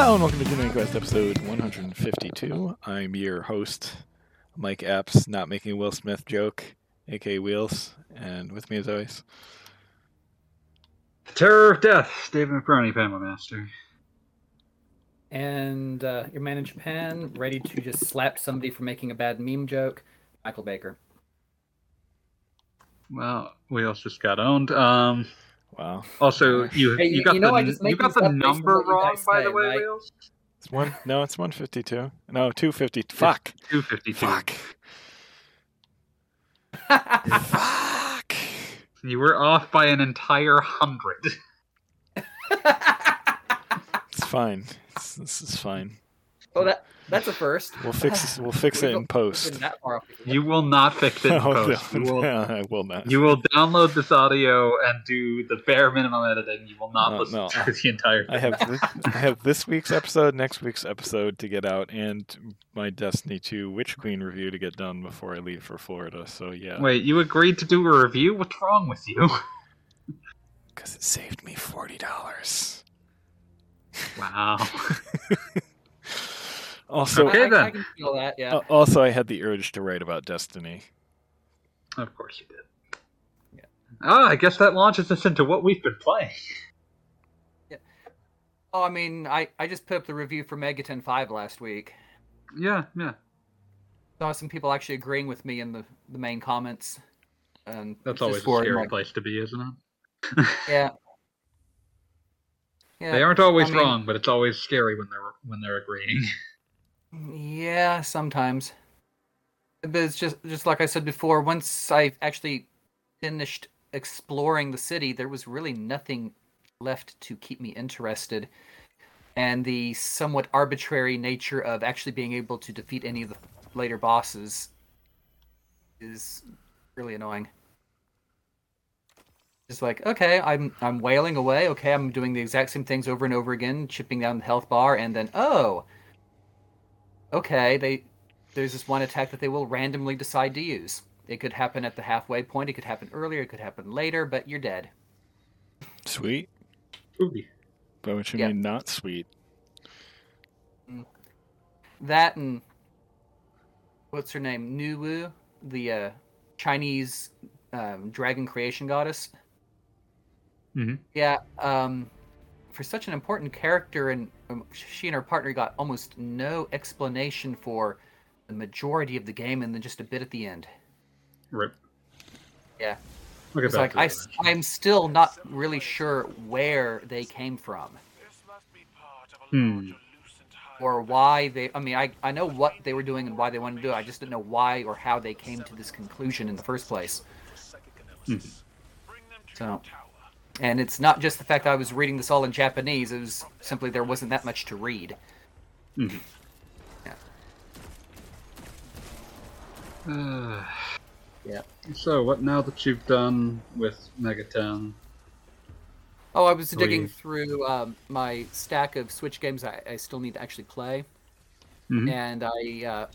Hello and welcome to Dooming Quest episode 152. I'm your host, Mike Apps, not making a Will Smith joke, aka Wheels, and with me as always. The Terror of Death, David McBurney, Family Master. And uh, your man in Japan, ready to just slap somebody for making a bad meme joke, Michael Baker. Well, Wheels just got owned. Um, Wow. also, oh, you Hey, you, you- got you know the I just you got the up based on number wrong, by say, the way, right? Wheels. It's one no, it's 152. No, 250. Fuck. Two fifty two. Fuck. Fuck. You were off by an entire hundred. It's fine. It's, this is fine. Oh, that that's a first. We'll fix we'll fix it in post. that far off before. You will not fix it in Oh, post. no, You will, I will not. you will download this audio and do the bare minimum editing. You will not Uh, listen no. to the entire. I have this, I have this week's episode, next week's episode to get out, and my Destiny 2 Witch Queen review to get done before I leave for Florida. So yeah, Wait, you agreed to do a review? What's wrong with you? because it saved me forty dollars. Wow. Also, Okay, I, I, then. I can feel that. Yeah. uh, also, I had the urge to write about Destiny. Of course you did. Yeah. Ah, I guess that launches us into what we've been playing. Yeah. Oh, I mean, I I just put up the review for Megaten Five last week. Yeah, yeah. Saw some people actually agreeing with me in the the main comments. And That's always a scary like, place to be, isn't it? Yeah. Yeah. They aren't always I mean- wrong, but it's always scary when they're when they're agreeing. Yeah, sometimes. But it's just just like I said before, once I actually finished exploring the city, there was really nothing left to keep me interested. And the somewhat arbitrary nature of actually being able to defeat any of the later bosses is really annoying. It's like, okay, I'm I'm wailing away, okay, I'm doing the exact same things over and over again, chipping down the health bar, and then oh, okay, they there's this one attack that they will randomly decide to use. It could happen at the halfway point, it could happen earlier, it could happen later, but you're dead. Sweet, Ooh. by which you Yeah. mean not sweet. That and what's her name? Nuwa, the uh, Chinese um, dragon creation goddess. Mhm. Yeah, um, for such an important character, and um, she and her partner got almost no explanation for the majority of the game, and then just a bit at the end. Rip. Yeah. Look at It's that. like I, s- I'm still not really sure where they came from Hmm. or why they. I mean, I I know what they were doing and why they wanted to do it. I just didn't know why or how they came to this conclusion in the first place. Hmm. So, and it's not just the fact that I was reading this all in Japanese. It was simply there wasn't that much to read. Uh, Yeah. so, what now that you've done with Megaten? Oh, I was digging through um, my stack of Switch games I, I still need to actually play, Mhm. and I, uh,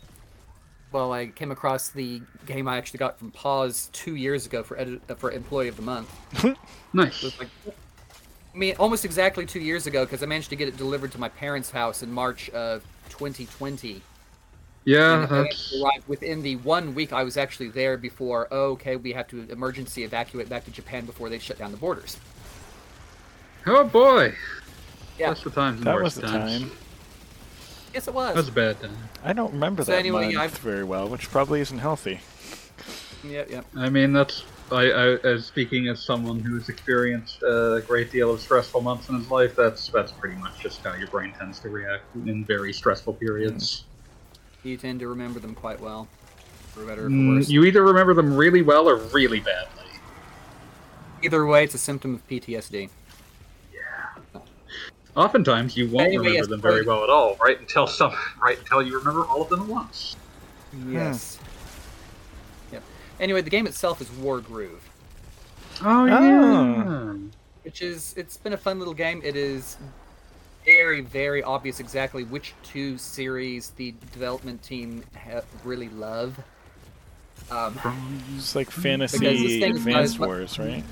well, I came across the game I actually got from Pause two years ago for edit- uh, for Employee of the Month. It Nice. was like, I mean, almost exactly two years ago because I managed to get it delivered to my parents' house in March of 2020. Yeah, that's arrived within the one week I was actually there before. Oh, okay, we have to emergency evacuate back to Japan before they shut down the borders. oh boy. Yeah. That's the times. and That worse was the times. time. Yes, it was. That was a bad time. I don't remember So that anyway, month I've- very well, which probably isn't healthy. Yeah, yeah. I mean, that's I, I as speaking as someone who's experienced a great deal of stressful months in his life. That's that's pretty much just how your brain tends to react in very stressful periods. You tend to remember them quite well, for better or for Mm, worse. you either remember them really well or really badly. Either way, it's a symptom of PTSD. Oftentimes, you won't Anyway, remember yes, them very well at all, right until some, right until you remember all of them at once. Yes. Yep. Anyway, the game itself is Wargroove, Oh yeah. which is it's been a fun little game. It is very, very obvious exactly which two series the development team ha- really love. Um, It's like Because this fantasy thing is Advance Wars, right?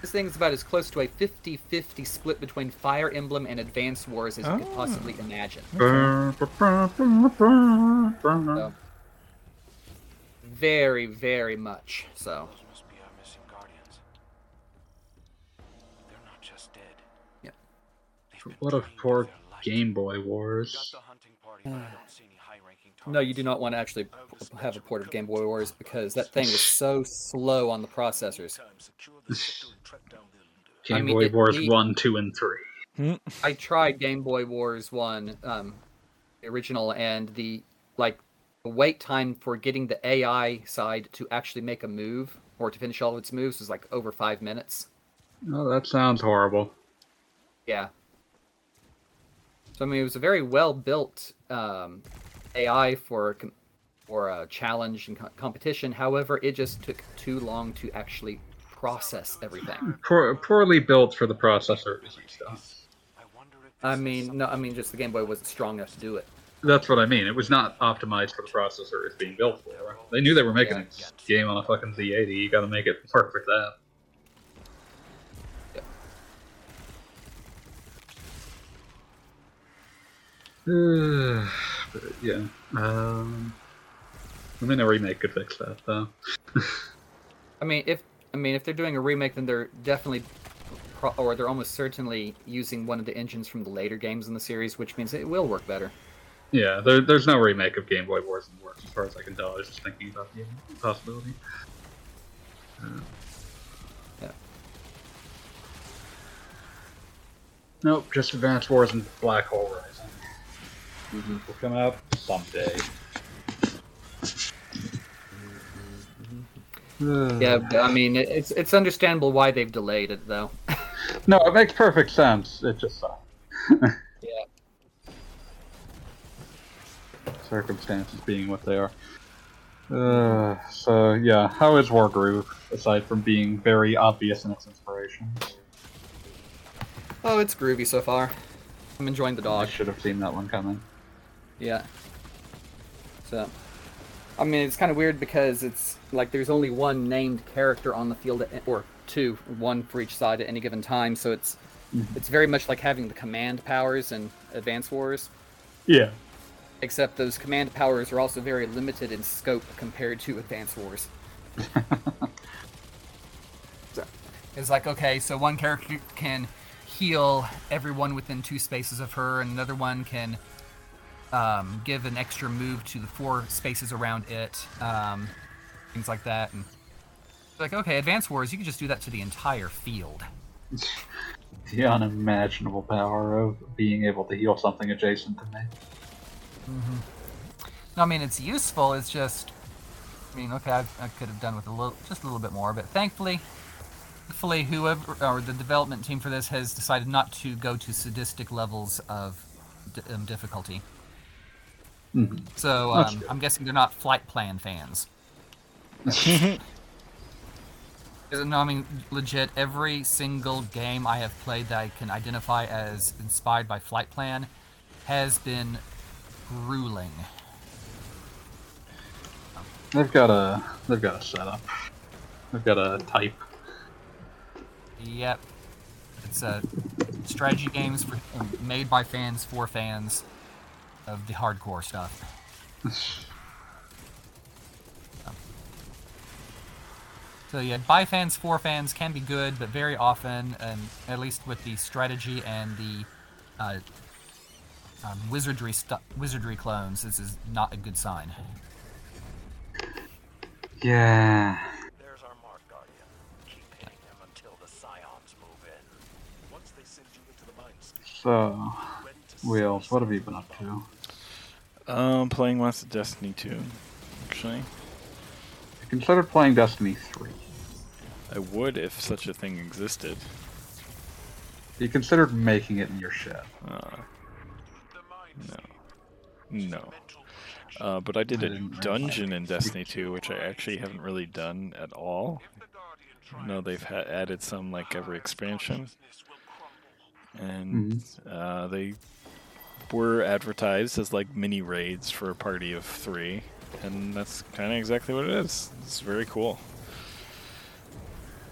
This thing is about as close to a 50-50 split between Fire Emblem and Advance Wars as you could possibly Oh. imagine. So, very, very much so. Those must be our missing guardians. They're not just dead. Yep. They've What a poor. Game Boy Wars. the No, you do not want to actually have a port of Game Boy Wars because that thing was so slow on the processors. Game I mean, Boy it Wars need- 1, 2, and 3. I tried Game Boy Wars one, um, the original, and the like the wait time for getting the AI side to actually make a move or to finish all of its moves was like over five minutes. Oh, that sounds horrible. Yeah. So I mean, it was a very well built um, AI for for a challenge and co- competition. However, it just took too long to actually process everything. Poor, poorly built for the processor it was used on. I wonder if I this is mean, no, I mean just the Game Boy wasn't strong enough to do it. That's what I mean. It was not optimized for the processor it's being built for. They knew they were making Yeah. a game on a fucking Z80. You gotta make it work with that. Uh, but yeah. Um, I mean, a remake could fix that, though. I mean, if I mean if they're doing a remake, then they're definitely, pro- or they're almost certainly using one of the engines from the later games in the series, which means it will work better. Yeah, there, there's no remake of Game Boy Wars in the works, as far as I can tell. I was just thinking about the possibility. Uh, Yeah. Nope, just Advance Wars and Black Hole Rising. Will come out someday. Yeah, I mean it's it's understandable why they've delayed it though. No, it makes perfect sense. It just sucks. yeah. Circumstances being what they are. Uh, so yeah, how is Wargroove aside from being very obvious in its inspiration? Oh, it's groovy so far. I'm enjoying the I dog. should have seen that one coming. Yeah. So, I mean, it's kind of weird because it's like there's only one named character on the field, at, or two, one for each side at any given time. So it's mm-hmm. it's very much like having the command powers in Advance Wars, Yeah. except those command powers are also very limited in scope compared to Advance Wars. So, it's like okay, so one character can heal everyone within two spaces of her, and another one can um, give an extra move to the four spaces around it, um, things like that. And like, okay, Advance Wars, you can just do that to the entire field. The unimaginable power of being able to heal something adjacent to me. No, I mean it's useful. It's just, I mean, okay, I, I could have done with a little, just a little bit more, but thankfully, thankfully, whoever or the development team for this has decided not to go to sadistic levels of d- um, difficulty. Mhm. So um, good. I'm guessing they're not flight plan fans. No, I mean legit. Every single game I have played that I can identify as inspired by Flight Plan has been grueling. They've got a they've got a setup. They've got a type. Yep. It's a strategy games for, made by fans for fans of the hardcore stuff. So yeah, by fans for fans can be good, but very often, and at least with the strategy and the uh, um, wizardry stu- wizardry clones, this is not a good sign. Yeah. There's our mark, Guardian. Keep hitting them until the scions move in. Once they send you into the mines, So, ready to Wheels, what have you been up to? Um, playing lots of Destiny 2, actually. I considered playing Destiny 3. I would if such a thing existed. You considered making it in your shed. Uh, no. No. Uh, but I did I a dungeon in Destiny 2, which I actually haven't really done at all. If the Guardian No, they've ha- added some like every expansion, consciousness will crumble. and uh, they were advertised as like mini raids for a party of three, and that's kind of exactly what it is. It's very cool.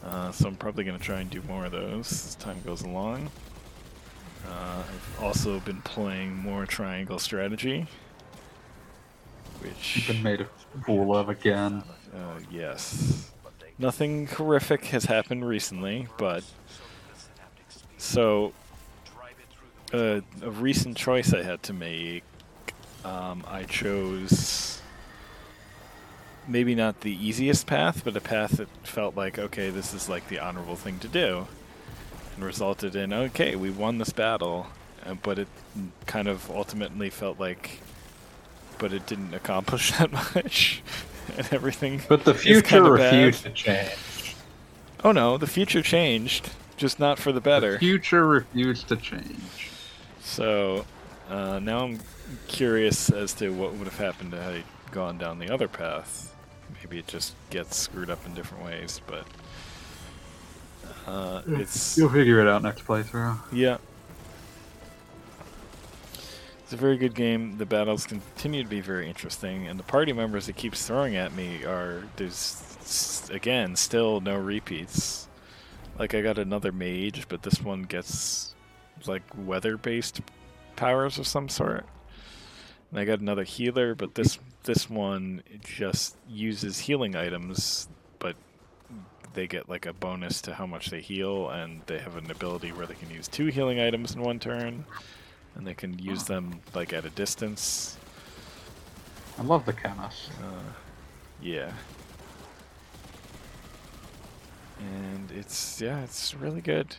Uh, so I'm probably going to try and do more of those as time goes along. Uh, I've also been playing more Triangle Strategy, which You've been made a fool of again. uh, yes, nothing horrific has happened recently, but so uh, a recent choice I had to make. Um, I chose maybe not the easiest path, but a path that felt like okay, this is like the honorable thing to do, and resulted in okay, we won this battle, uh, but it kind of ultimately felt like, but it didn't accomplish that much, and everything. But the future refused to change. Oh no, the future changed, just not for the better. The future refused to change. So uh, now I'm curious as to what would have happened had I gone down the other path. Maybe it just gets screwed up in different ways, but uh, it's You'll figure it out next playthrough. yeah. It's a very good game. The battles continue to be very interesting, and the party members it keeps throwing at me are there's again still no repeats. Like I got another mage, but this one gets like weather-based powers of some sort. And I got another healer, but this this one just uses healing items, but they get like a bonus to how much they heal, and they have an ability where they can use two healing items in one turn, and they can use them like at a distance. I love the chemist. Uh, yeah. And it's yeah, it's really good.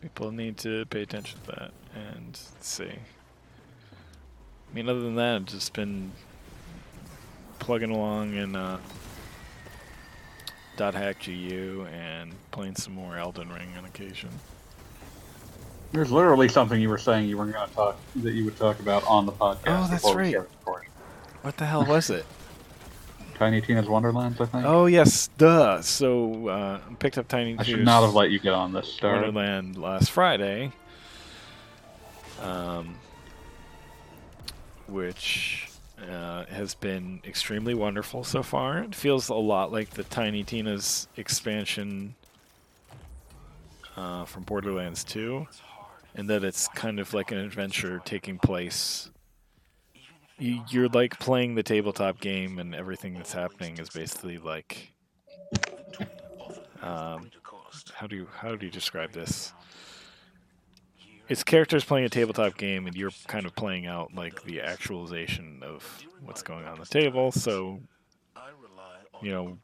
People need to pay attention to that and see. I mean, other than that, I've just been plugging along in uh, dot hack GU and playing some more Elden Ring on occasion. There's literally something you were saying you weren't going to talk that you would talk about on the podcast. Oh, that's right. What the hell was it? Tiny Tina's Wonderlands, I think. oh yes, duh. So uh, picked up Tiny. I should not have let you get on this start. Wonderland last Friday, um, which uh, has been extremely wonderful so far. It feels a lot like the Tiny Tina's expansion uh, from Borderlands 2, and that it's kind of like an adventure taking place. You, you're like playing the tabletop game, and everything that's happening is basically like. Um, how do you how do you describe this? It's characters playing a tabletop game, and you're kind of playing out like the actualization of what's going on the table. So, you know,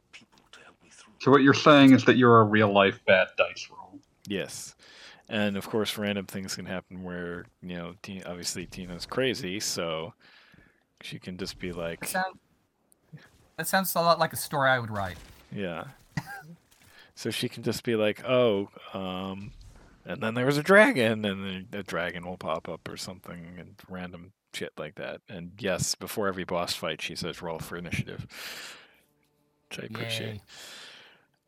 So what you're saying is that you're a real life bad dice roll. yes, and of course, random things can happen where you know, obviously Tina's crazy, so she can just be like, That sounds, that sounds a lot like a story I would write. Yeah. so she can just be like, "Oh, um, and then there's a dragon, and then a dragon will pop up or something, and random shit like that." And yes, before every boss fight, she says, "Roll for initiative," which I appreciate. Yay.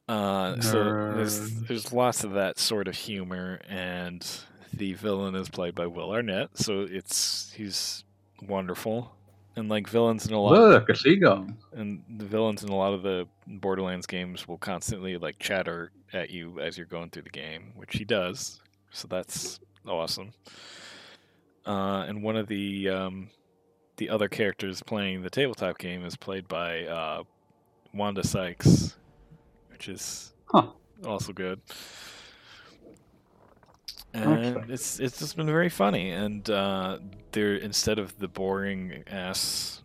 Uh, so there's there's lots of that sort of humor, and the villain is played by Will Arnett, so it's he's wonderful. And like villains in a lot of a seagull. and the villains in a lot of the Borderlands games will constantly like chatter at you as you're going through the game, which he does. So that's awesome. Uh, and one of the um, the other characters playing the tabletop game is played by uh, Wanda Sykes, which is Huh. also good. Okay. And it's it's just been very funny, and uh, there instead of the boring ass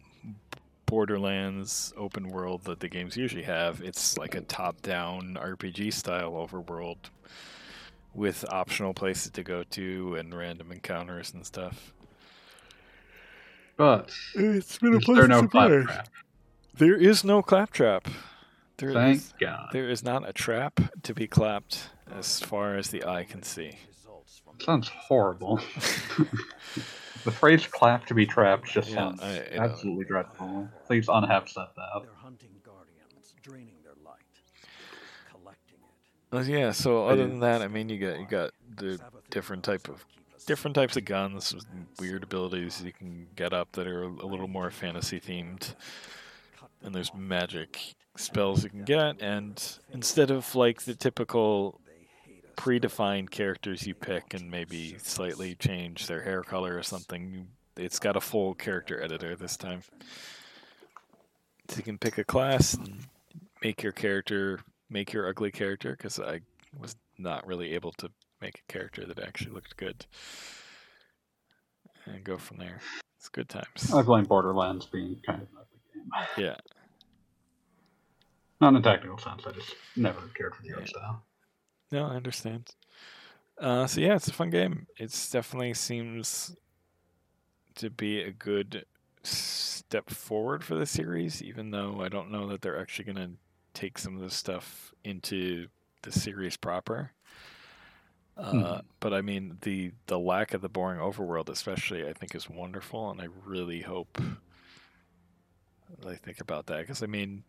Borderlands open world that the games usually have, it's like a top-down RPG style overworld with optional places to go to and random encounters and stuff. But It's been is there no claptrap? There is no claptrap. There Thank is- God. there is not a trap to be clapped as far as the eye can see. Sounds horrible. the phrase "clap to be trapped" just Yeah, sounds I- I know. absolutely dreadful. Please unhave said that. They're hunting guardians, draining their light, collecting it. Oh, yeah. So other than that, I mean, you got you got the different type of different types of guns, with weird abilities you can get up that are a little more fantasy themed. and there's magic spells you can get, and instead of like the typical predefined characters you pick and maybe slightly change their hair color or something, it's got a full character editor this time. So you can pick a class and make your character, make your ugly character, because I was not really able to make a character that actually looked good. And go from there. It's good times. I blame Borderlands being kind of an ugly game. Yeah. Not in a technical sense. I just never cared for the art Yeah. style. No, I understand. Uh, so yeah, it's a fun game. It's definitely seems to be a good step forward for the series, even though I don't know that they're actually going to take some of this stuff into the series proper. Uh, But I mean, the the lack of the boring overworld, especially, I think is wonderful, and I really hope they think about that because I mean,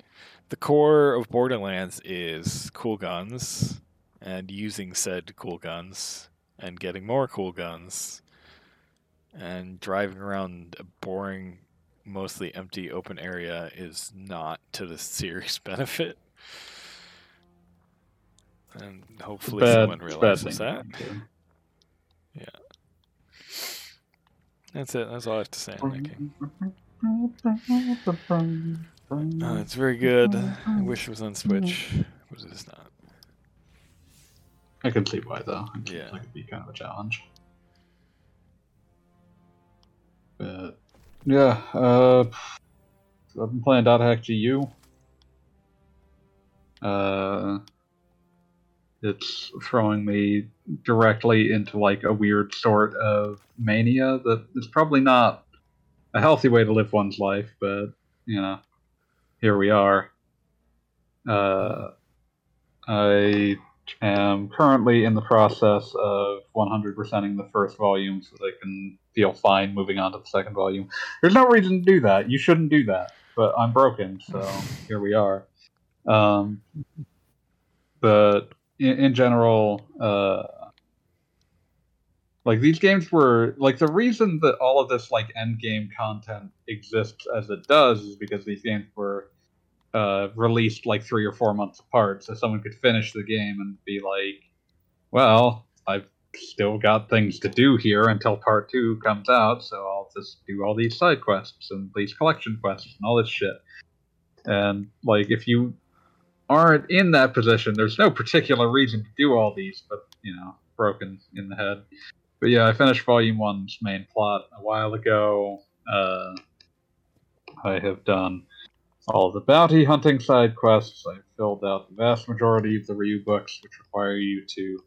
the core of Borderlands is cool guns and using said cool guns and getting more cool guns and driving around a boring mostly empty open area is not to the series benefit. And hopefully Bad- someone realizes that. To do. that's it. That's all i have to say on that game uh, it's very good. I wish it was on switch but it is not I can see why though. Yeah. that it'd be kind of a challenge. But yeah, uh, I've been playing Dot Hack GU. Uh, it's throwing me directly into like a weird sort of mania that is probably not a healthy way to live one's life, but you know, here we are. Uh, I am currently in the process of 100%ing the first volume so that I can feel fine moving on to the second volume. There's no reason to do that. You shouldn't do that. But I'm broken, so here we are. Um, but in, in general, uh, like these games were like the reason that all of this like end game content exists as it does is because these games were uh, released like three or four months apart, so someone could finish the game and be like, "Well, I've still got things to do here until part two comes out, so I'll just do all these side quests and these collection quests and all this shit." And like, if you aren't in that position, there's no particular reason to do all these, but you know, broken in the head. But yeah, I finished Volume One's main plot a while ago. Uh, I have done all the bounty hunting side quests. I've filled out the vast majority of the Ryu books, which require you to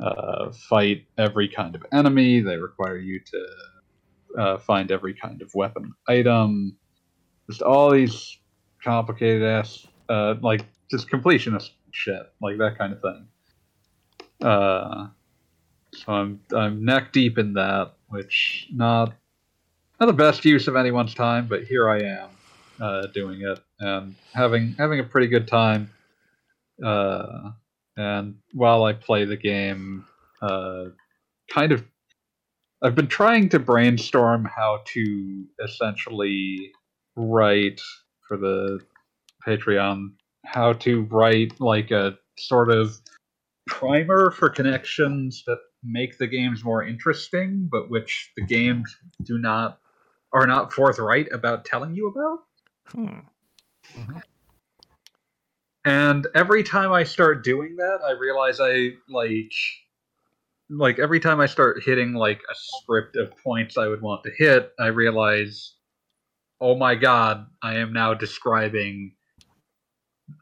uh, fight every kind of enemy. They require you to uh, find every kind of weapon item. Just all these complicated ass, uh, like just completionist shit, like that kind of thing. Uh, so I'm I'm neck deep in that, which not not the best use of anyone's time, but here I am uh, doing it and having having a pretty good time. Uh, and while I play the game, uh, kind of, I've been trying to brainstorm how to essentially write for the Patreon, how to write like a sort of primer for connections that make the games more interesting, but which the games do not are not forthright about telling you about. Hmm. And every time I start doing that, I realize I like like every time I start hitting like a script of points I would want to hit, I realize oh my god, I am now describing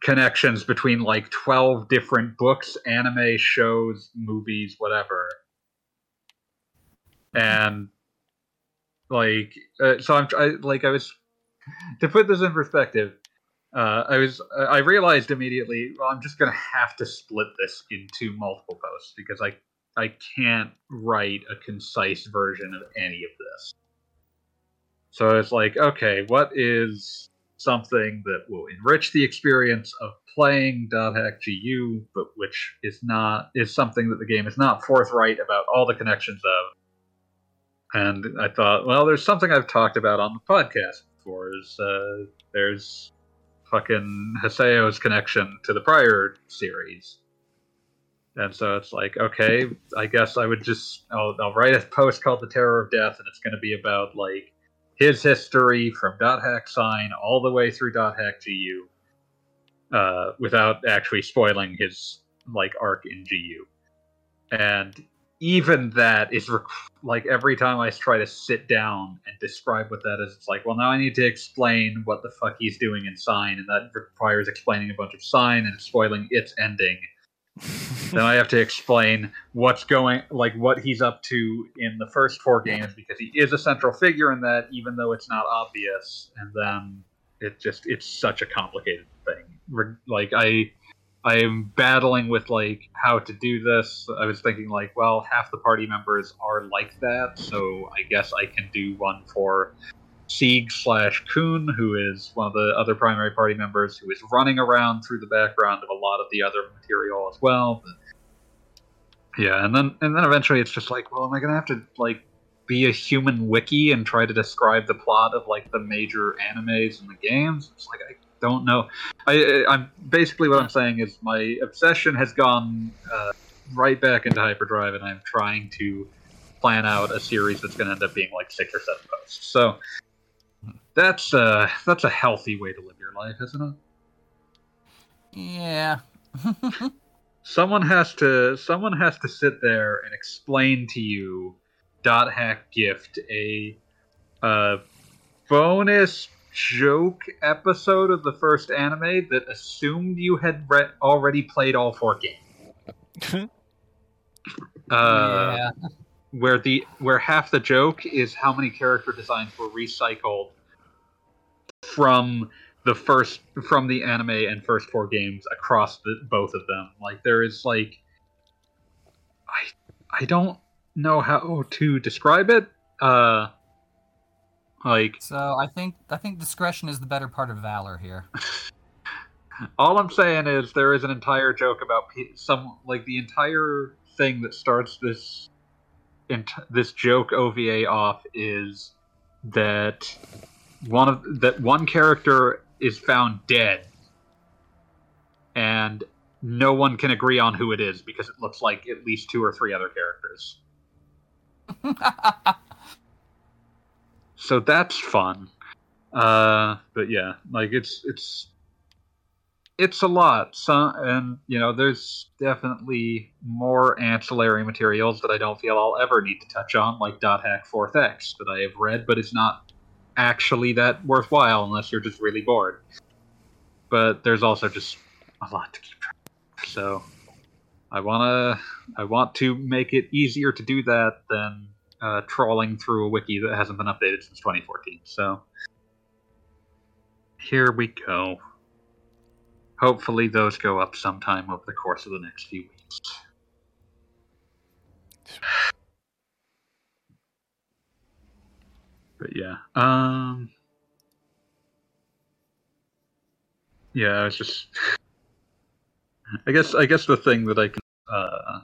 connections between like 12 different books, anime, shows, movies, whatever. And like uh, so I'm I, like I was to put this in perspective, uh, I was I realized immediately. Well, I'm just gonna have to split this into multiple posts because I I can't write a concise version of any of this. So it's like, okay, what is something that will enrich the experience of playing .hack GU, but which is not is something that the game is not forthright about all the connections of. And I thought, well, there's something I've talked about on the podcast before. Is uh, there's fucking Haseo's connection to the prior series. And so it's like, okay, I guess I would just I'll, I'll write a post called "The Terror of Death," and it's going to be about like his history from Dot Hack Sign all the way through Dot Hack GU, uh, without actually spoiling his like arc in GU. And even that is rec- like every time I try to sit down and describe what that is, it's like, well, now I need to explain what the fuck he's doing in Sign, and that requires explaining a bunch of Sign and spoiling its ending. then I have to explain what's going, like what he's up to in the first four games because he is a central figure in that, even though it's not obvious. And then it just it's such a complicated thing. Like I, I am battling with like how to do this. I was thinking like, well, half the party members are like that, so I guess I can do one for Sieg slash Kuhn, who is one of the other primary party members, who is running around through the background of a lot of the other material as well. But yeah, and then and then eventually it's just like, well, am I gonna have to like be a human wiki and try to describe the plot of like the major animes and the games? It's like I don't know. I, I'm basically what I'm saying is my obsession has gone uh, right back into hyperdrive, and I'm trying to plan out a series that's going to end up being like six or seven posts. So that's uh that's a healthy way to live your life, isn't it? Yeah. Someone has to someone has to sit there and explain to you dot hack gift a uh bonus joke episode of the first anime that assumed you had re- already played all four games. Uh, yeah. where the where half the joke is how many character designs were recycled from the first from the anime and first four games across the, both of them. Like there is like I I don't know how to describe it. Uh like So I think I think discretion is the better part of valor here. all I'm saying is there is an entire joke about pe- some like the entire thing that starts this this joke OVA off is that one of that one character is found dead and no one can agree on who it is because it looks like at least two or three other characters. So that's fun. Uh, but yeah, like it's it's it's a lot. And you know, there's definitely more ancillary materials that I don't feel I'll ever need to touch on, like Dot Hack Fourth X that I have read, but it's not actually that worthwhile unless you're just really bored. But there's also just a lot to keep track. of. So I wanna I want to make it easier to do that than uh, trawling through a wiki that hasn't been updated since 2014. So here we go. Hopefully, those go up sometime over the course of the next few weeks. But yeah, um, yeah, I was just, I guess, I guess the thing that I can, uh,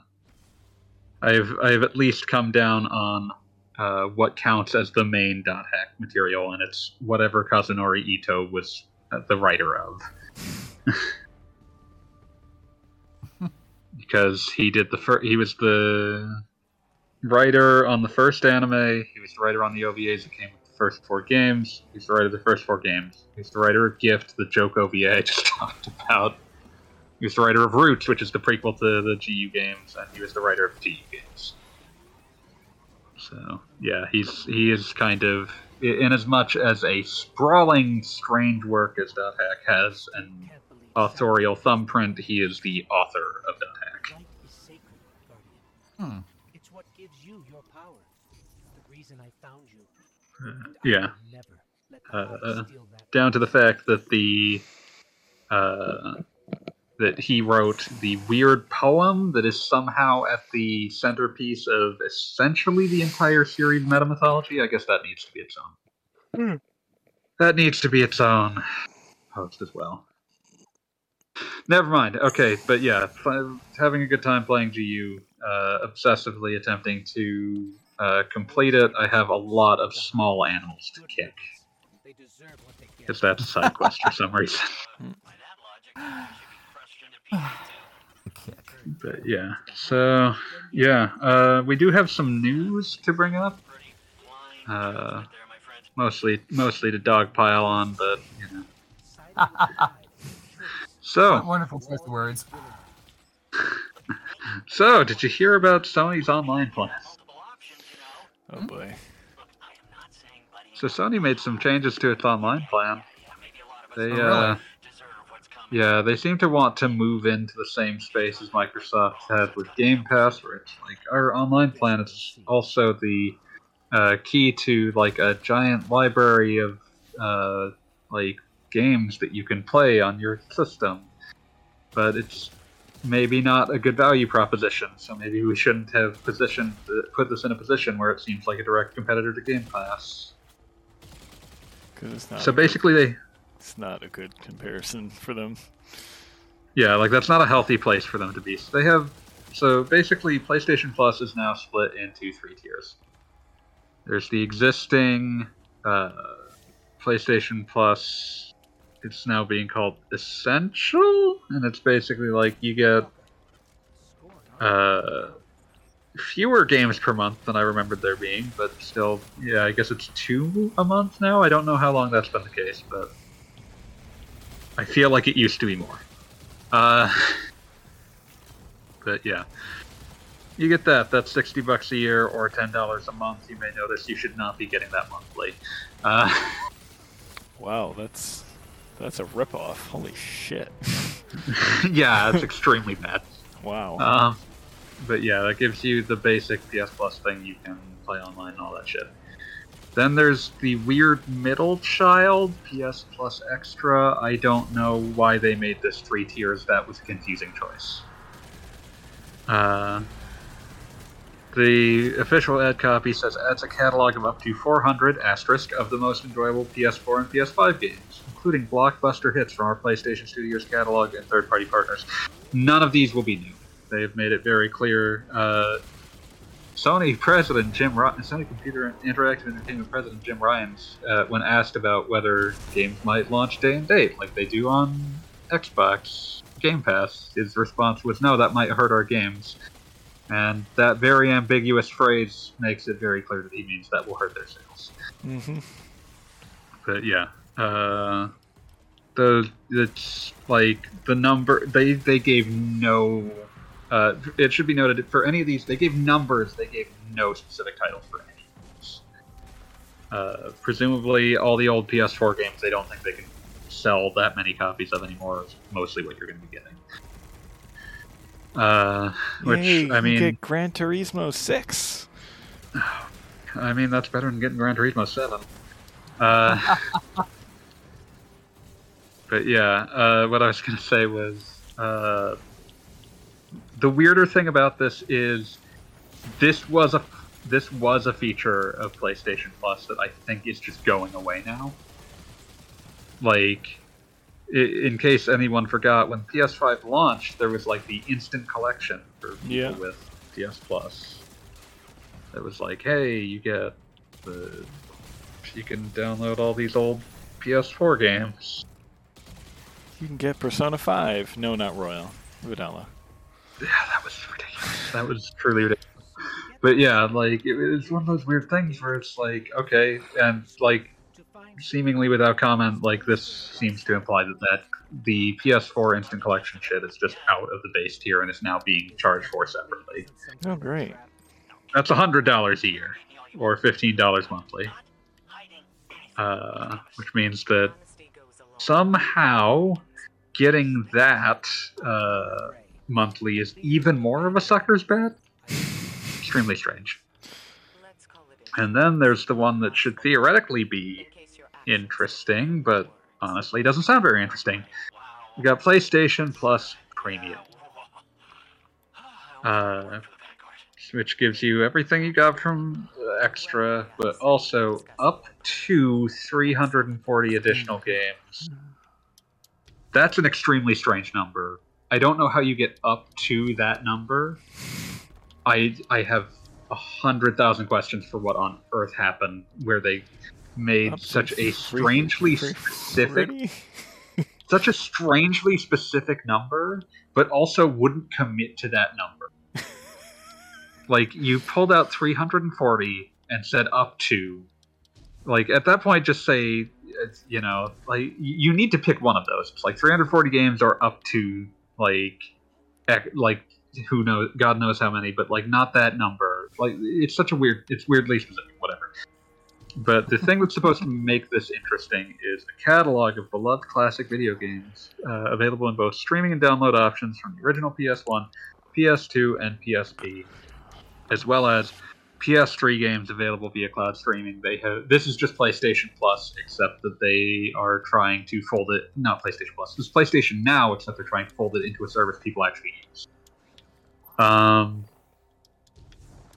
I've, I've at least come down on uh, what counts as the main dot hack material, and it's whatever Kazunori Ito was uh, the writer of. because he did the first, he was the writer on the first anime. He was the writer on the OVAs that came with the first four games. He's the writer of the first four games. He's the writer of Gift, the joke OVA I just talked about. He was the writer of Roots, which is the prequel to the GU games, and he was the writer of GU games. So yeah, he's he is kind of in as much as a sprawling, strange work as Dot Hack has an authorial thumbprint. He is the author of Dot Hack. Life is sacred, Guardian. Hmm. It's what gives you your power. The reason I found you. Uh, yeah. Never let Uh, that down to the fact that the uh, that he wrote the weird poem that is somehow at the centerpiece of essentially the entire series meta mythology. I guess that needs to be its own. That needs to be its own post as well. Never mind. Okay, but yeah, f- having a good time playing GU, uh, obsessively attempting to uh, complete it. I have a lot of small animals to kick. They deserve what they get. Because that's a side quest for some reason. Kick. But yeah. So yeah, uh, we do have some news to bring up. Uh, mostly, mostly to dogpile on, but you know. So, Wonderful choice of words. so did you hear about Sony's online plan? Oh boy. So Sony made some changes to its online plan. They, Oh, uh, really? Yeah, they seem to want to move into the same space as Microsoft has with Game Pass, where it's like our online plan is also the uh, key to like a giant library of uh, like games that you can play on your system. But it's maybe not a good value proposition, so maybe we shouldn't have positioned put this in a position where it seems like a direct competitor to Game Pass. Because it's not. So basically, they it's not a good comparison for them. Yeah, like that's not a healthy place for them to be. So they have so basically PlayStation Plus is now split into three tiers. There's the existing uh, PlayStation Plus. It's now being called Essential, and it's basically like you get uh, fewer games per month than I remembered there being, but still, yeah, I guess it's two a month now. I don't know how long that's been the case, but I feel like it used to be more. Uh, but yeah, you get that. That's sixty bucks a year or ten dollars a month. You may notice you should not be getting that monthly. Uh, Wow, that's that's a ripoff. Holy shit. yeah, it's extremely bad. Wow. Um, but yeah, that gives you the basic PS Plus thing. You can play online and all that shit. Then there's the weird middle child, PS Plus Extra. I don't know why they made this three tiers. That was a confusing choice. Uh, the official ad copy says adds a catalog of up to 400 asterisk of the most enjoyable PS4 and PS5 games, including blockbuster hits from our PlayStation Studios catalog and third-party partners. None of these will be new. They have made it very clear. Uh, Sony president Jim Ryan, Sony Computer Interactive Entertainment president Jim Ryan's, uh, when asked about whether games might launch day and date like they do on Xbox Game Pass, his response was, "No, that might hurt our games." And that very ambiguous phrase makes it very clear that he means that will hurt their sales. hmm But yeah, uh, the it's like the number they they gave no. Uh, it should be noted for any of these they gave numbers. They gave no specific titles for any of these. Uh, presumably, all the old PS4 games they don't think they can sell that many copies of anymore. Is mostly what you're going to be getting. Uh, which Yay, I you mean, get Gran Turismo Six. I mean, that's better than getting Gran Turismo 7. Uh, but yeah, uh, what I was going to say was uh, the weirder thing about this is this was a this was a feature of PlayStation Plus that I think is just going away now. Like, in case anyone forgot, when PS5 launched, there was like the instant collection for people Yeah. with PS Plus. It was like, hey, you get the you can download all these old PS4 games. You can get Persona Five. No, not Royal. Vanilla. Yeah, that was ridiculous. That was truly ridiculous. But yeah, like it, it's one of those weird things where it's like, okay, and like seemingly without comment, like this seems to imply that, that the PS4 Instant Collection shit is just out of the base tier and is now being charged for separately. Oh, great. That's hundred dollars a year, or fifteen dollars monthly. Uh, which means that somehow getting that uh, monthly is even more of a sucker's bet. Extremely strange. And then there's the one that should theoretically be interesting, but honestly doesn't sound very interesting. You got PlayStation Plus Premium, uh, which gives you everything you got from Extra, but also up to 340 additional games. That's an extremely strange number. I don't know how you get up to that number. I I have a hundred thousand questions for what on earth happened where they made such a strangely three specific such a strangely specific number, but also wouldn't commit to that number. like you pulled out 340 and said up to. Like at that point, just say, uh, you know, like you need to pick one of those. It's like 340 games or up to like, like who knows, God knows how many, but like not that number. Like it's such a weird, it's weirdly specific. Whatever. But the thing that's supposed to make this interesting is a catalog of beloved classic video games uh, available in both streaming and download options from the original PS1, PS2, and PSP, as well as PS3 games available via cloud streaming. They have this is just PlayStation Plus, except that they are trying to fold it. Not PlayStation Plus. This is PlayStation Now, except they're trying to fold it into a service people actually use. Um,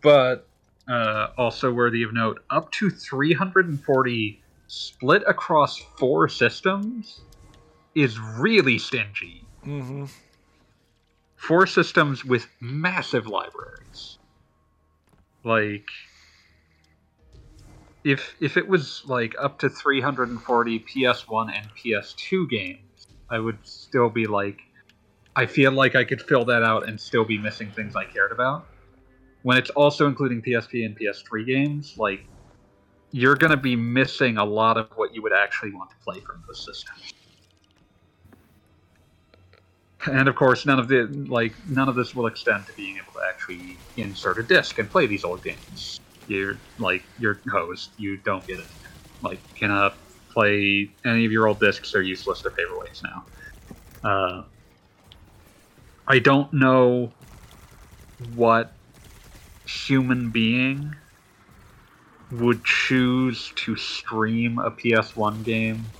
but uh, also worthy of note, up to 340 split across four systems is really stingy. Mm-hmm. Four systems with massive libraries. Like if if it was like up to 340 PS1 and PS2 games, I would still be like I feel like I could fill that out and still be missing things I cared about. When it's also including PSP and PS3 games, like you're going to be missing a lot of what you would actually want to play from those systems. And of course, none of the like none of this will extend to being able to actually insert a disc and play these old games. You're like you're. You don't get it. Like cannot play any of your old discs They're useless. They're paperweights now. Uh, I don't know what human being would choose to stream a PS1 game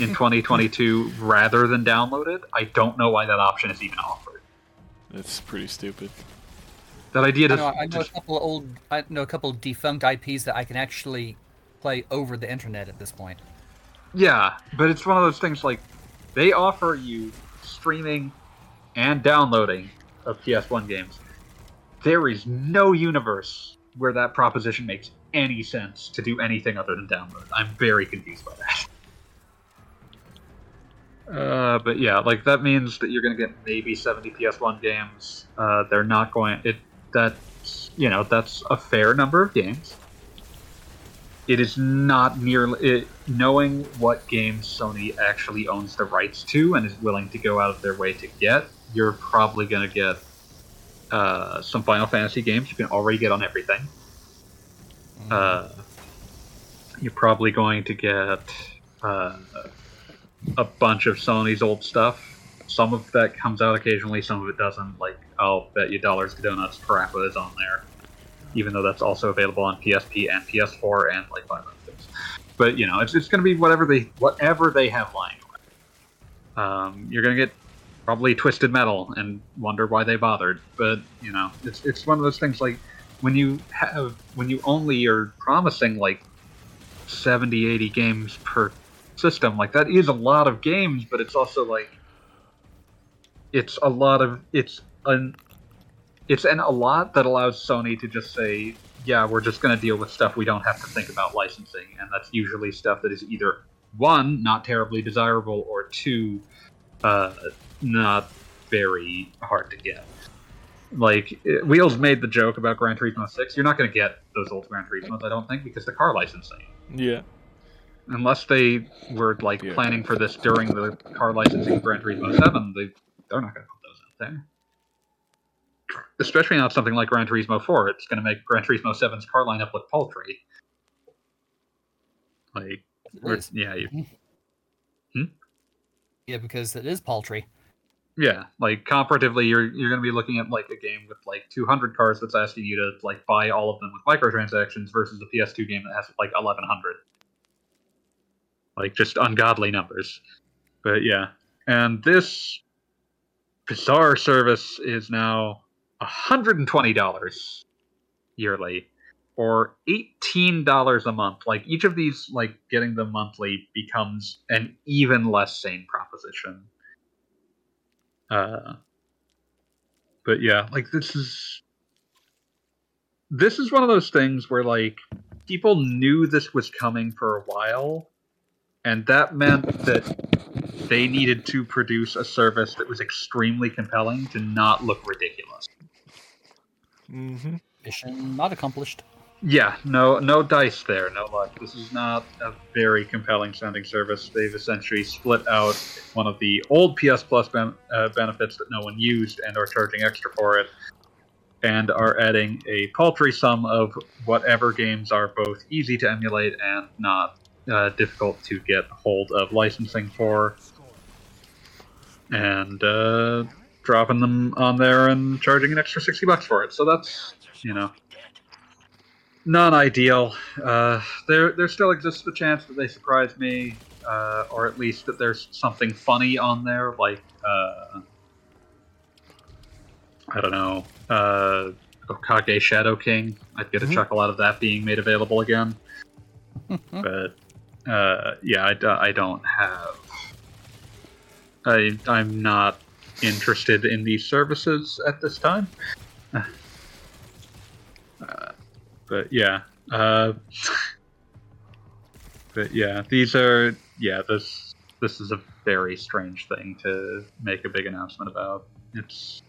in 2022 rather than download it. I don't know why that option is even offered. It's pretty stupid. That idea I does know, I know a couple of old, I know a couple of defunct IPs that I can actually play over the internet at this point. Yeah, but it's one of those things like they offer you streaming and downloading of PS1 games. There is no universe where that proposition makes any sense to do anything other than download. I'm very confused by that. Uh, but yeah, like that means that you're going to get maybe 70 PS1 games. Uh, they're not going it that's you know that's a fair number of games. It is not nearly it, knowing what games Sony actually owns the rights to and is willing to go out of their way to get. You're probably going to get uh, some Final Fantasy games you can already get on everything. Uh, you're probably going to get uh, a bunch of Sony's old stuff. Some of that comes out occasionally, some of it doesn't. Like, I'll bet you dollars to donuts Parappa is on there, even though that's also available on PSP and PS4 and like five other things. But you know, it's, it's going to be whatever they whatever they have lying around. Um, you're going to get probably Twisted Metal and wonder why they bothered. But you know, it's it's one of those things like when you have when you only are promising like 70 80 games per system. Like that is a lot of games but it's also like it's a lot of it's an it's an a lot that allows sony to just say yeah we're just going to deal with stuff we don't have to think about licensing and that's usually stuff that is either one not terribly desirable or two uh, not very hard to get. Like eh, wheels made the joke about gran turismo 6 you're not going to get those old gran turismos i don't think because the car licensing. Yeah. Unless they were like Yeah. planning for this during the car licensing of Gran Turismo 7, they they're not going to put those out there. Especially not something like Gran Turismo 4. It's going to make Gran Turismo 7's car lineup look paltry. Like, It yeah, you, hmm. Hmm? Yeah, because it is paltry. yeah. Like comparatively, you're you're going to be looking at like a game with like 200 cars that's asking you to like buy all of them with microtransactions versus a PS2 game that has like 1100. Like just ungodly numbers. But yeah, and this bizarre service is now $120 yearly or $18 a month. Like each of these like getting them monthly becomes an even less sane proposition. Uh but yeah, like this is this is one of those things where like people knew this was coming for a while, and that meant that they needed to produce a service that was extremely compelling to not look ridiculous. Mm-hmm. Mission not accomplished. Yeah, no, no dice there, no luck. This is not a very compelling sounding service. They've essentially split out one of the old PS Plus ben- uh, benefits that no one used and are charging extra for it, and are adding a paltry sum of whatever games are both easy to emulate and not uh, difficult to get hold of licensing for, and uh, dropping them on there and charging an extra sixty bucks for it. So that's you know non-ideal. Uh, there, there still exists the chance that they surprise me, uh, or at least that there's something funny on there, like uh, I don't know, uh, Okage Shadow King. I'd get a Mhm. chuckle out of that being made available again. but uh, yeah, I, I don't have. I, I'm not interested in these services at this time. Uh, but yeah, uh, but yeah, these are yeah. This this is a very strange thing to make a big announcement about. It's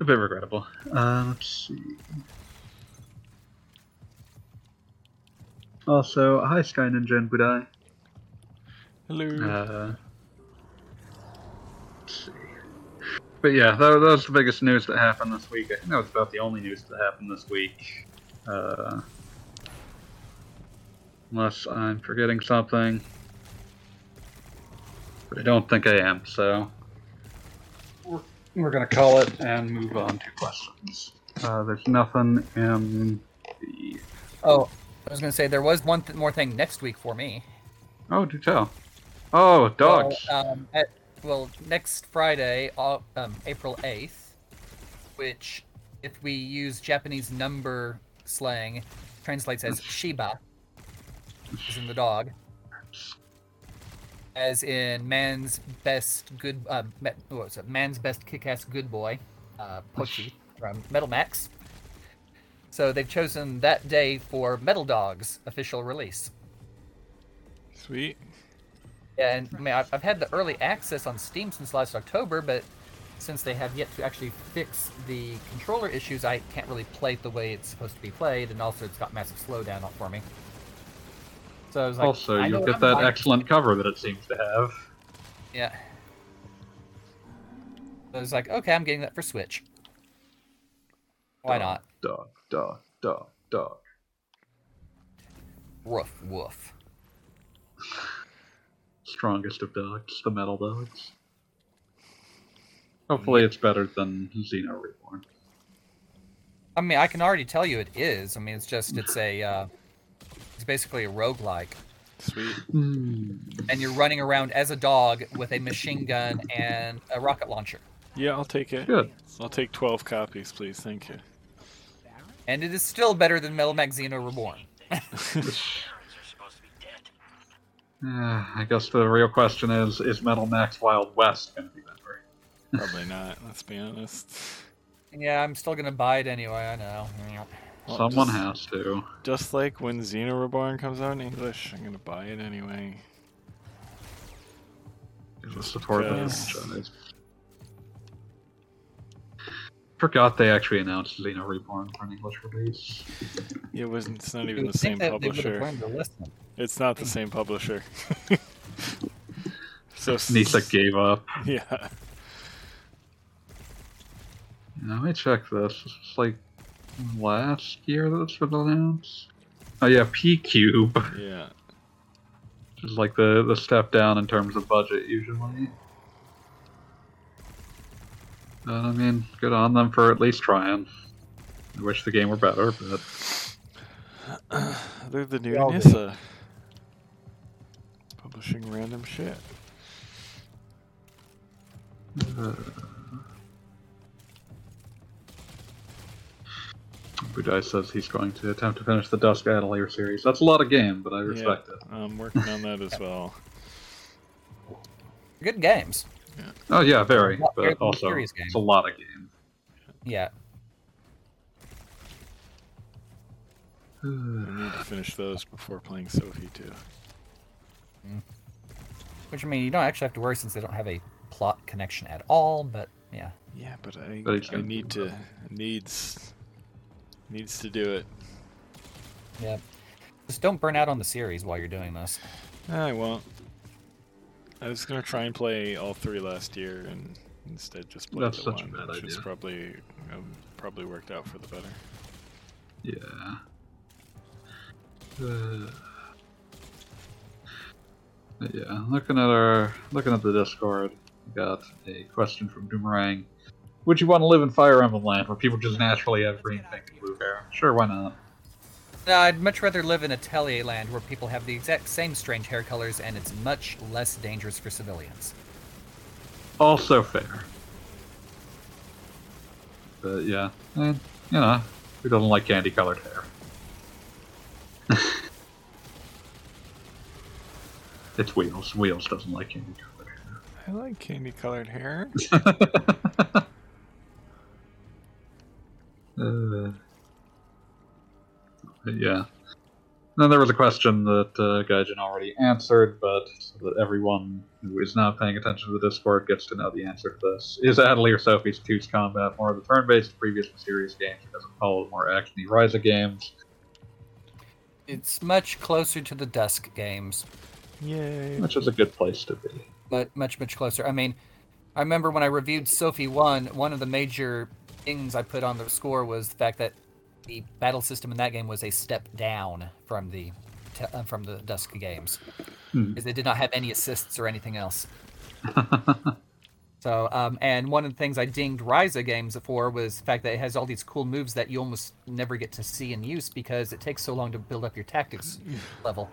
a bit regrettable. Uh, let's see. Also, hi Sky Ninja and Budai. Hello. Uh, let's see. But yeah, that, that was the biggest news that happened this week. I think that was about the only news that happened this week. Uh, unless I'm forgetting something. But I don't think I am, so. We're, we're gonna call it and move on to questions. Uh, there's nothing in the. Oh, I was gonna say there was one th- more thing next week for me. Oh, do tell. Oh, dogs. Well, um, at, well, next Friday, um, April eighth, which, if we use Japanese number slang, translates as Shiba, as in the dog, as in man's best good, uh, what was it? Man's best kick-ass good boy, uh, Pochi from Metal Max. So they've chosen that day for Metal Dog's official release. Sweet. Yeah, and I mean, I've, I've had the early access on Steam since last October, but since they have yet to actually fix the controller issues, I can't really play it the way it's supposed to be played, and also it's got massive slowdown for me. So I was like, also, I you'll what get I'm that buying. excellent cover that it seems to have. Yeah. So I was like, okay, I'm getting that for Switch. Why Dog, not? Dog, dog, dog, dog. Woof, woof. Strongest of dogs, the metal dogs. Hopefully, it's better than Xeno Reborn. I mean, I can already tell you it is. I mean, it's just, it's a, uh, it's basically a roguelike. Sweet. Hmm. and you're running around as a dog with a machine gun and a rocket launcher. Yeah, I'll take it. Good. I'll take 12 copies, please. Thank you. And it is still better than Metal Max Xeno Reborn. To. Uh, I guess the real question is: Is Metal Max Wild West going to be better? Probably not, let's be honest. yeah, I'm still gonna buy it anyway. I know. Well, Someone just, has to. Just like when Xeno Reborn comes out in English, I'm gonna buy it anyway. To support the franchise. Forgot they actually announced Xeno Reborn for an English release. It wasn't. It's not even the same that they would have publisher. learned to listen. It's not the same publisher. so s- Nisa gave up. Yeah. Let me check this. It's like last year that this was announced. Oh yeah, PQube. Yeah. Which is like the the step down in terms of budget usually. But I mean, good on them for at least trying. I wish the game were better, but They're the new all do. Nissa. Publishing random shit. uh, Budai says he's going to attempt to finish the Dusk Atelier series. That's a lot of game, but I respect it. I'm working on that as well. Good games. Oh yeah, very, Lot- very but also game. it's a lot of game. Yeah. I need to finish those before playing Sophie too. Hmm. Which I mean, you don't actually have to worry since they don't have a plot connection at all. But yeah, Yeah, but I But I gonna need to needs needs to do it. yeah. Just don't burn out on the series while you're doing this. I won't. I was gonna try and play all three last year, and instead just played That's the such a one, bad which is probably um, probably worked out for the better. Yeah. Uh, yeah, looking at our looking at the Discord, we got a question from Doomerang. Would you want to live in Fire Emblem Land where people just naturally have green, pink, and blue hair? Sure, why not? No, I'd much rather live in Atelier land where people have the exact same strange hair colors and it's much less dangerous for civilians. Also fair. But yeah, and, you know, who doesn't like candy colored hair? it's Wheels. Wheels doesn't like candy colored hair. I like candy colored hair. Uh, but yeah. Then there was a question that uh, Gaijin already answered, but so that everyone who is now paying attention to the Discord gets to know the answer to this. Is Atelier Sophie's Toots combat more of the turn-based previous series games or does it follow more actiony Ryza games? It's much closer to the Dusk games, Yay! Which is a good place to be. but much, much closer. I mean, I remember when I reviewed Sophie 1, one of the major things I put on the score was the fact that the battle system in that game was a step down from the te- uh, from the Dusk games. Hmm. Because they did not have any assists or anything else. So, um, and one of the things I dinged Ryza games for was the fact that it has all these cool moves that you almost never get to see in use because it takes so long to build up your tactics level.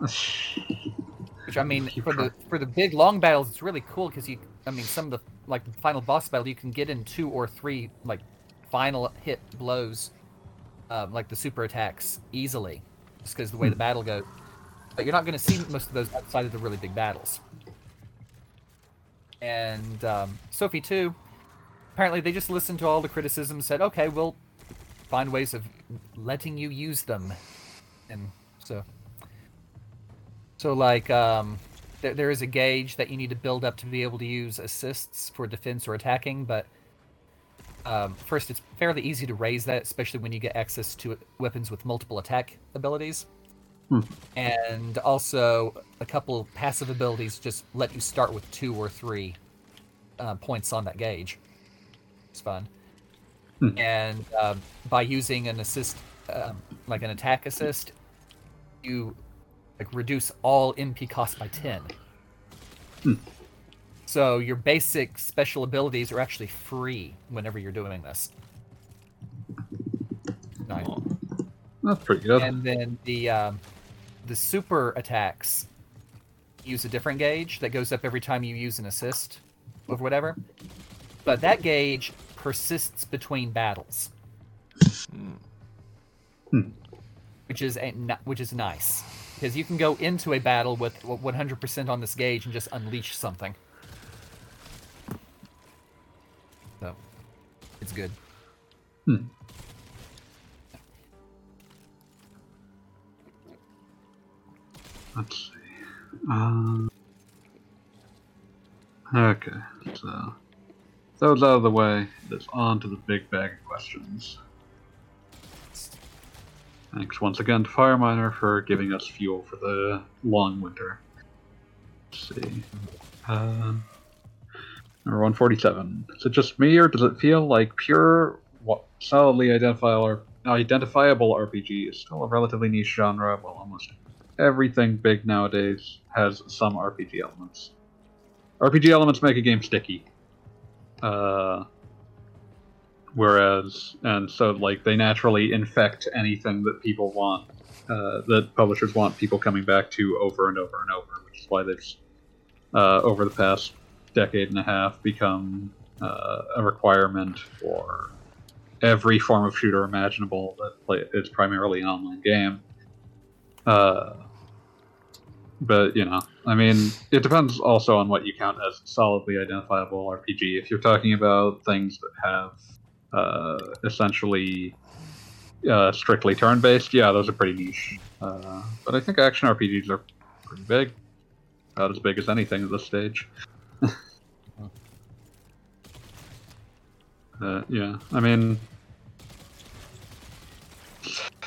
Which I mean, for the for the big long battles, it's really cool because you, I mean, some of the like the final boss battle, you can get in two or three like final hit blows, um, like the super attacks easily, just because the way the battle goes. But you're not going to see most of those outside of the really big battles. And um, Sophie too. Apparently, they just listened to all the criticism, and said, "Okay, we'll find ways of letting you use them," and so so like um, there, there is a gauge that you need to build up to be able to use assists for defense or attacking, but um, first it's fairly easy to raise that, especially when you get access to weapons with multiple attack abilities. Hmm. And also a couple passive abilities just let you start with two or three uh, points on that gauge. It's fun. Hmm. And um, by using an assist, um, like an attack assist, you like reduce all MP cost by 10. Hmm. So your basic special abilities are actually free whenever you're doing this. Nice. That's pretty good. And then the um, the super attacks use a different gauge that goes up every time you use an assist or whatever. But that gauge persists between battles, Hmm. which is a, which is nice because you can go into a battle with 100% on this gauge and just unleash something. It's good. Hmm. Let's see. Um, okay, so that was out of the way, it's on to the big bag of questions. Thanks once again to Fireminer for giving us fuel for the long winter. Let's see. Um, number 147. Is it just me, or does it feel like pure, solidly identifiable, RPG is still a relatively niche genre, while almost everything big nowadays has some RPG elements? RPG elements make a game sticky. Uh, whereas, and so, like, they naturally infect anything that people want, uh, that publishers want people coming back to over and over and over, which is why they've, uh, over the past decade and a half, become uh, a requirement for every form of shooter imaginable that play, is primarily an online game. Uh, but you know, I mean, it depends also on what you count as solidly identifiable RPG. If you're talking about things that have uh, essentially uh, strictly turn-based, yeah, those are pretty niche. Uh, but I think action RPGs are pretty big, about as big as anything at this stage. Uh, yeah, I mean,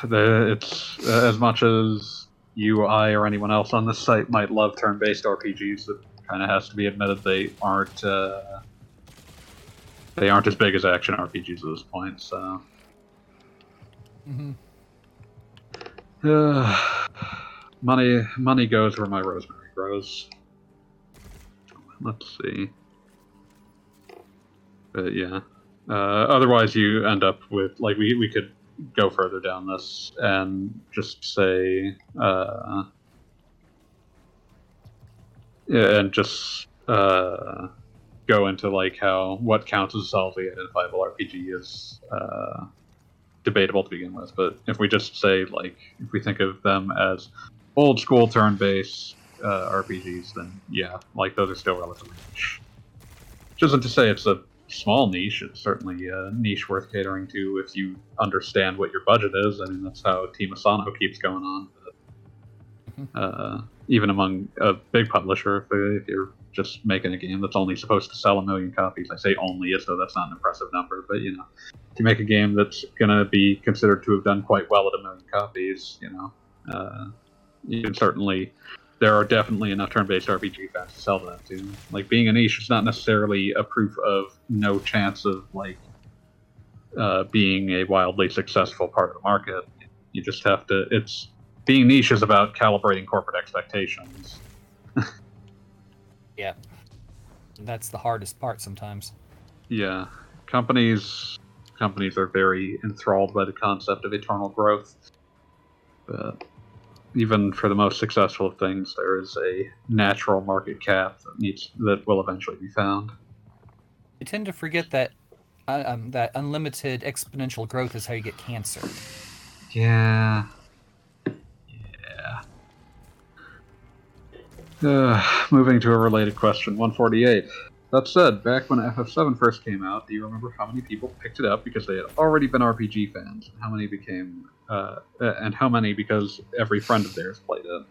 it's uh, as much as you, I, or anyone else on this site might love turn-based RPGs. It kind of has to be admitted they aren't. Uh, they aren't as big as action RPGs at this point. So. hmm Uh, money, money goes where my rosemary grows. Let's see. But yeah. Uh, otherwise, you end up with like we we could go further down this and just say, uh, and just uh, go into like how what counts as a solidly identifiable RPG is uh, debatable to begin with. But if we just say like if we think of them as old school turn-based uh, RPGs, then yeah, like those are still relatively. Which isn't to say it's a small niche. It's certainly a niche worth catering to if you understand what your budget is. I mean, that's how Team Asano keeps going on. But, uh, even among a big publisher, if, if you're just making a game that's only supposed to sell a million copies, I say only as though that's not an impressive number, but you know, to make a game that's gonna be considered to have done quite well at a million copies, you know, uh, you can certainly there are definitely enough turn-based RPG fans to sell that to. Like being a niche is not necessarily a proof of no chance of like uh, being a wildly successful part of the market. You just have to. It's being niche is about calibrating corporate expectations. Yeah. That's the hardest part sometimes. Yeah, companies companies are very enthralled by the concept of eternal growth, but even for the most successful of things, there is a natural market cap that needs that will eventually be found. I tend to forget that uh, um, that unlimited exponential growth is how you get cancer. Yeah. Yeah. Uh, moving to a related question, 148. That said, back when FF7 first came out, do you remember how many people picked it up because they had already been RPG fans? And how many became, uh, uh, and how many because every friend of theirs played it?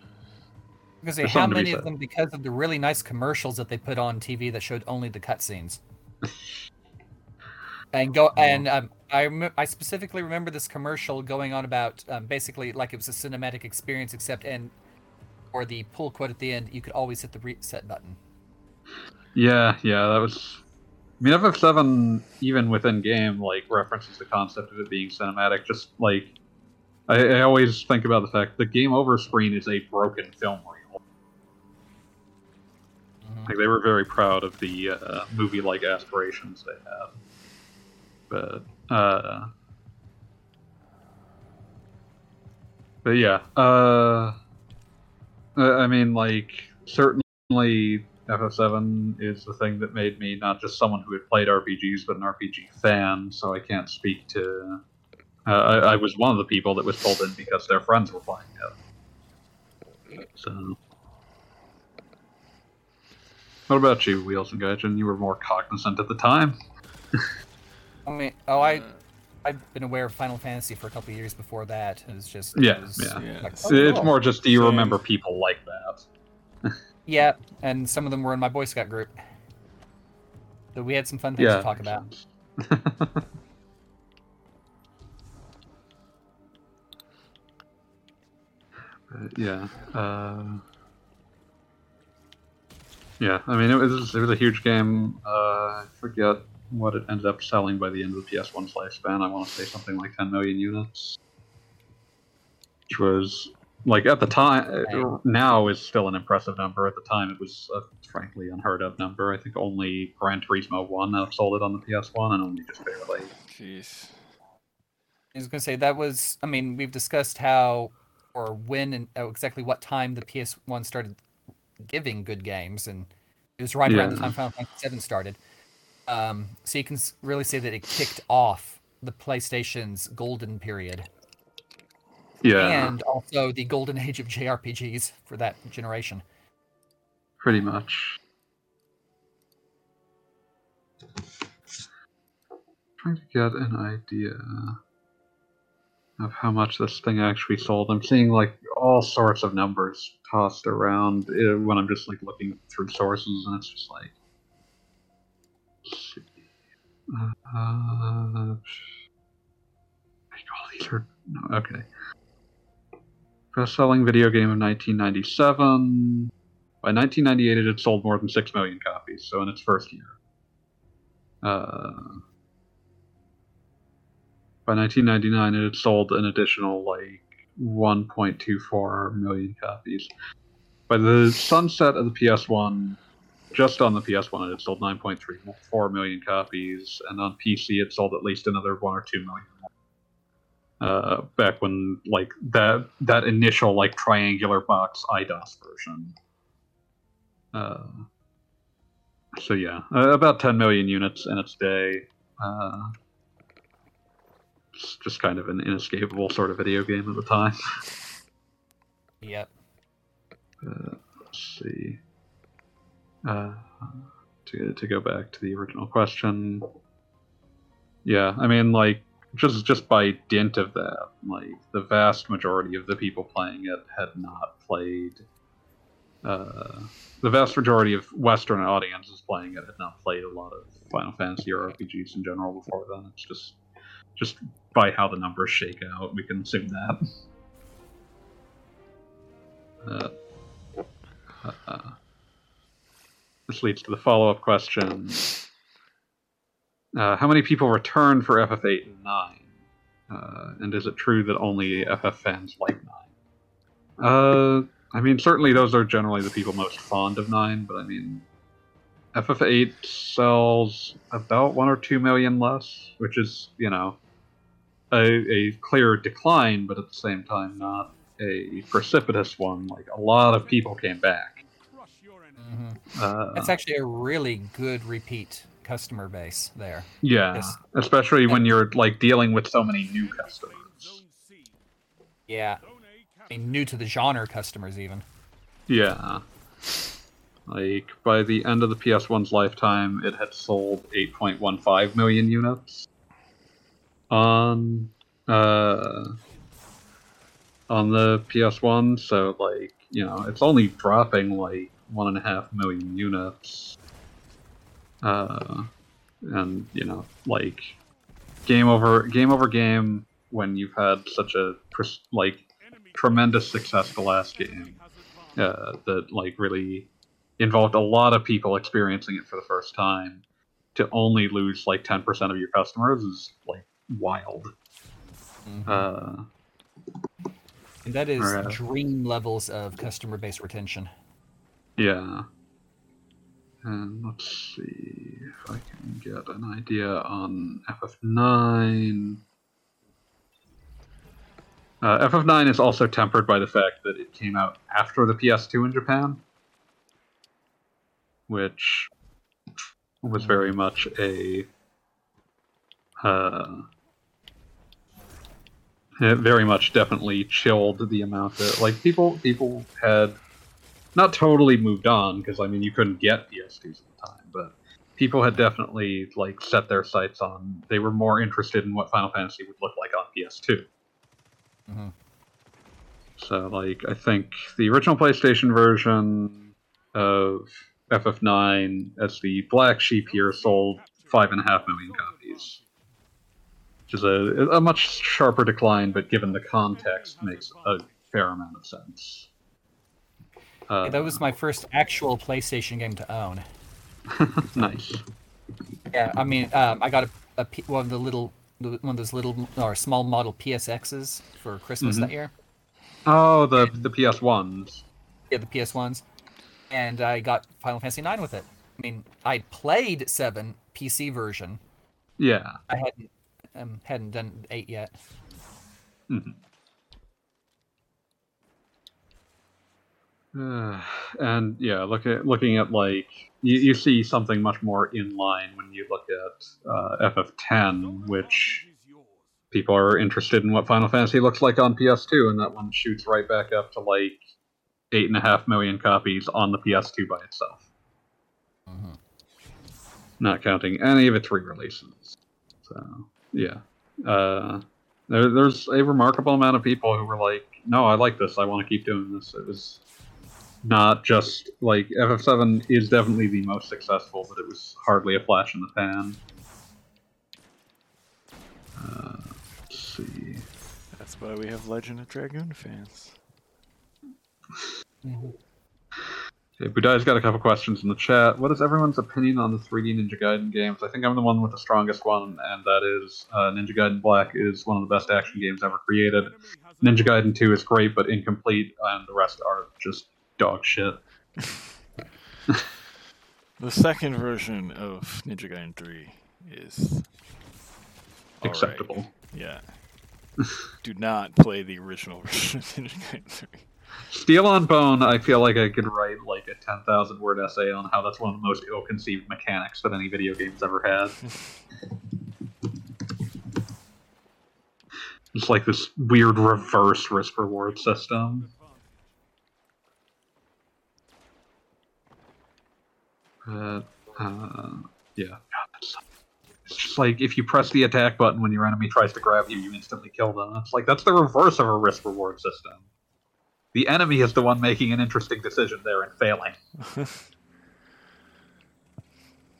Because There's how many of them because of the really nice commercials that they put on TV that showed only the cutscenes. and go and um, I rem- I specifically remember this commercial going on about um, basically like it was a cinematic experience, except and or the pull quote at the end, you could always hit the reset button. Yeah, yeah, that was. I mean, FF7, even within game, like references the concept of it being cinematic. Just like, I, I always think about the fact the game over screen is a broken film reel. Mhm. Like they were very proud of the uh, movie-like aspirations they had, but uh, but yeah, uh, I I mean, like certainly FF7 is the thing that made me not just someone who had played RPGs, but an RPG fan. So I can't speak to. Uh, I, I was one of the people that was pulled in because their friends were playing it. So. What about you, Wheels and Gaijin? You were more cognizant at the time. I mean, oh, I I've been aware of Final Fantasy for a couple of years before that. It was just Yeah, it was yeah. Yeah, like, it's- oh, it's cool. more just do you Same. remember people like that? yeah, and some of them were in my Boy Scout group. So we had some fun things yeah. to talk about. yeah. Uh, yeah, I mean, it was, it was a huge game. Uh, I forget what it ended up selling by the end of the PS1's lifespan. I want to say something like 10 million units. Which was, like, at the time, now is still an impressive number. At the time, it was a frankly unheard of number. I think only Gran Turismo 1 sold it on the PS1, and only just barely. Jeez. I was going to say that was. I mean, we've discussed how or when and oh, exactly what time the PS1 started giving good games, and it was right around the time Final Fantasy VII started. Um, so you can really say that it kicked off the PlayStation's golden period, Yeah, and also the golden age of JRPGs for that generation. pretty much. Trying to get an idea. of how much this thing actually sold. I'm seeing like all sorts of numbers tossed around uh, when I'm just like looking through sources, and it's just like. Uh, all these are no, okay. Best-selling video game of 1997. By 1998, it had sold more than six million copies. So in its first year. Uh, by 1999, it had sold an additional like 1.24 million copies. By the sunset of the PS1, just on the PS1, it had sold 9.34 million copies, and on PC, it sold at least another one or two million. Uh, back when like that that initial like triangular box Eidos version. Uh, so yeah, uh, about 10 million units in its day. Uh, it's just kind of an inescapable sort of video game at the time. Yep. Uh, let's see. Uh, to to go back to the original question. Yeah, I mean, like just just by dint of that, like the vast majority of the people playing it had not played. Uh, the vast majority of Western audiences playing it had not played a lot of Final Fantasy or RPGs in general before then. It's just just by how the numbers shake out, we can assume that. Uh, uh, this leads to the follow-up question: uh, How many people return for FF8 and 9? Uh, and is it true that only FF fans like 9? Uh, I mean, certainly those are generally the people most fond of 9, but I mean, FF8 sells about 1 or 2 million less, which is, you know, a, a clear decline, but at the same time, not a precipitous one. Like, a lot of people came back. hmm Uh, That's actually a really good repeat customer base there. yeah, especially when you're, like, dealing with so many new customers. Yeah. I mean, new to the genre customers even. Yeah. Like, by the end of the PS1's lifetime, it had sold 8.15 million units. On, uh, on the PS1, so, like, you know, it's only dropping, like, one and a half million units. Uh, and, you know, like, game over, game over game, when you've had such a, like, tremendous success the last game uh, that like really involved a lot of people experiencing it for the first time to only lose like 10% of your customers is like wild uh, And that is Alright. dream levels of customer base retention. yeah and let's see if i can get an idea on ff9 uh, ff9 is also tempered by the fact that it came out after the ps2 in japan which was very much a uh, it very much definitely chilled the amount that like people people had not totally moved on because I mean you couldn't get PS2s at the time, but people had definitely like set their sights on they were more interested in what Final Fantasy would look like on PS2. Mhm. So like I think the original PlayStation version of FF9 as the black sheep here sold five and a half million copies. Which is a, a much sharper decline, but given the context makes a fair amount of sense. Uh, Yeah, that was my first actual PlayStation game to own. nice. Yeah, I mean, um, I got a, a P- one of the little one of those little or small model PSXs for Christmas Mhm. that year. Oh, the the PS ones. Yeah, the PS ones, and I got Final Fantasy IX with it. I mean, I played seven PC version. Yeah. I hadn't um, hadn't done eight yet. Uh, and yeah, look at looking at like you, you see something much more in line when you look at uh, FF10, which people are interested in what Final Fantasy looks like on PS2, and that one shoots right back up to like eight and a half million copies on the PS2 by itself, Mhm. not counting any of its re-releases. So yeah, uh, There, there's a remarkable amount of people who were like, "No, I like this. I want to keep doing this." It was not just like FF7 is definitely the most successful, but it was hardly a flash in the pan. Uh, let's see. That's why we have Legend of Dragoon fans. Okay, Budai's got a couple questions in the chat. What is everyone's opinion on the 3D Ninja Gaiden games? I think I'm the one with the strongest one, and that is uh, Ninja Gaiden Black is one of the best action games ever created. Ninja Gaiden 2 is great, but incomplete, and the rest are just dog shit. The second version of Ninja Gaiden 3 is. Acceptable. Yeah. Do not play the original version of Ninja Gaiden 3. Steel on Bone, I feel like I could write like a 10,000 word essay on how that's one of the most ill conceived mechanics that any video game's ever had. it's like this weird reverse risk reward system. Uh, uh, yeah. It's just like if you press the attack button when your enemy tries to grab you, you instantly kill them. It's like that's the reverse of a risk reward system. The enemy is the one making an interesting decision there and failing.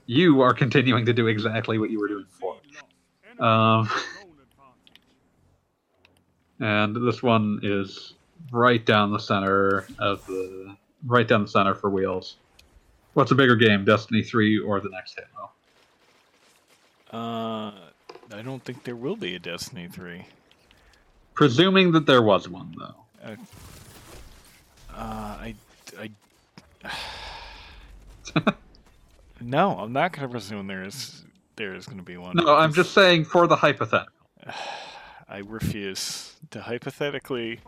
you are continuing to do exactly what you were doing before. Um, and this one is right down the center of the right down the center for wheels. What's a bigger game, Destiny 3 or the next Halo? Uh, I don't think there will be a Destiny 3. Presuming that there was one, though. Uh, I, I, no, I'm not gonna presume there is there is gonna be one. No, I'm just saying for the hypothetical. I refuse to hypothetically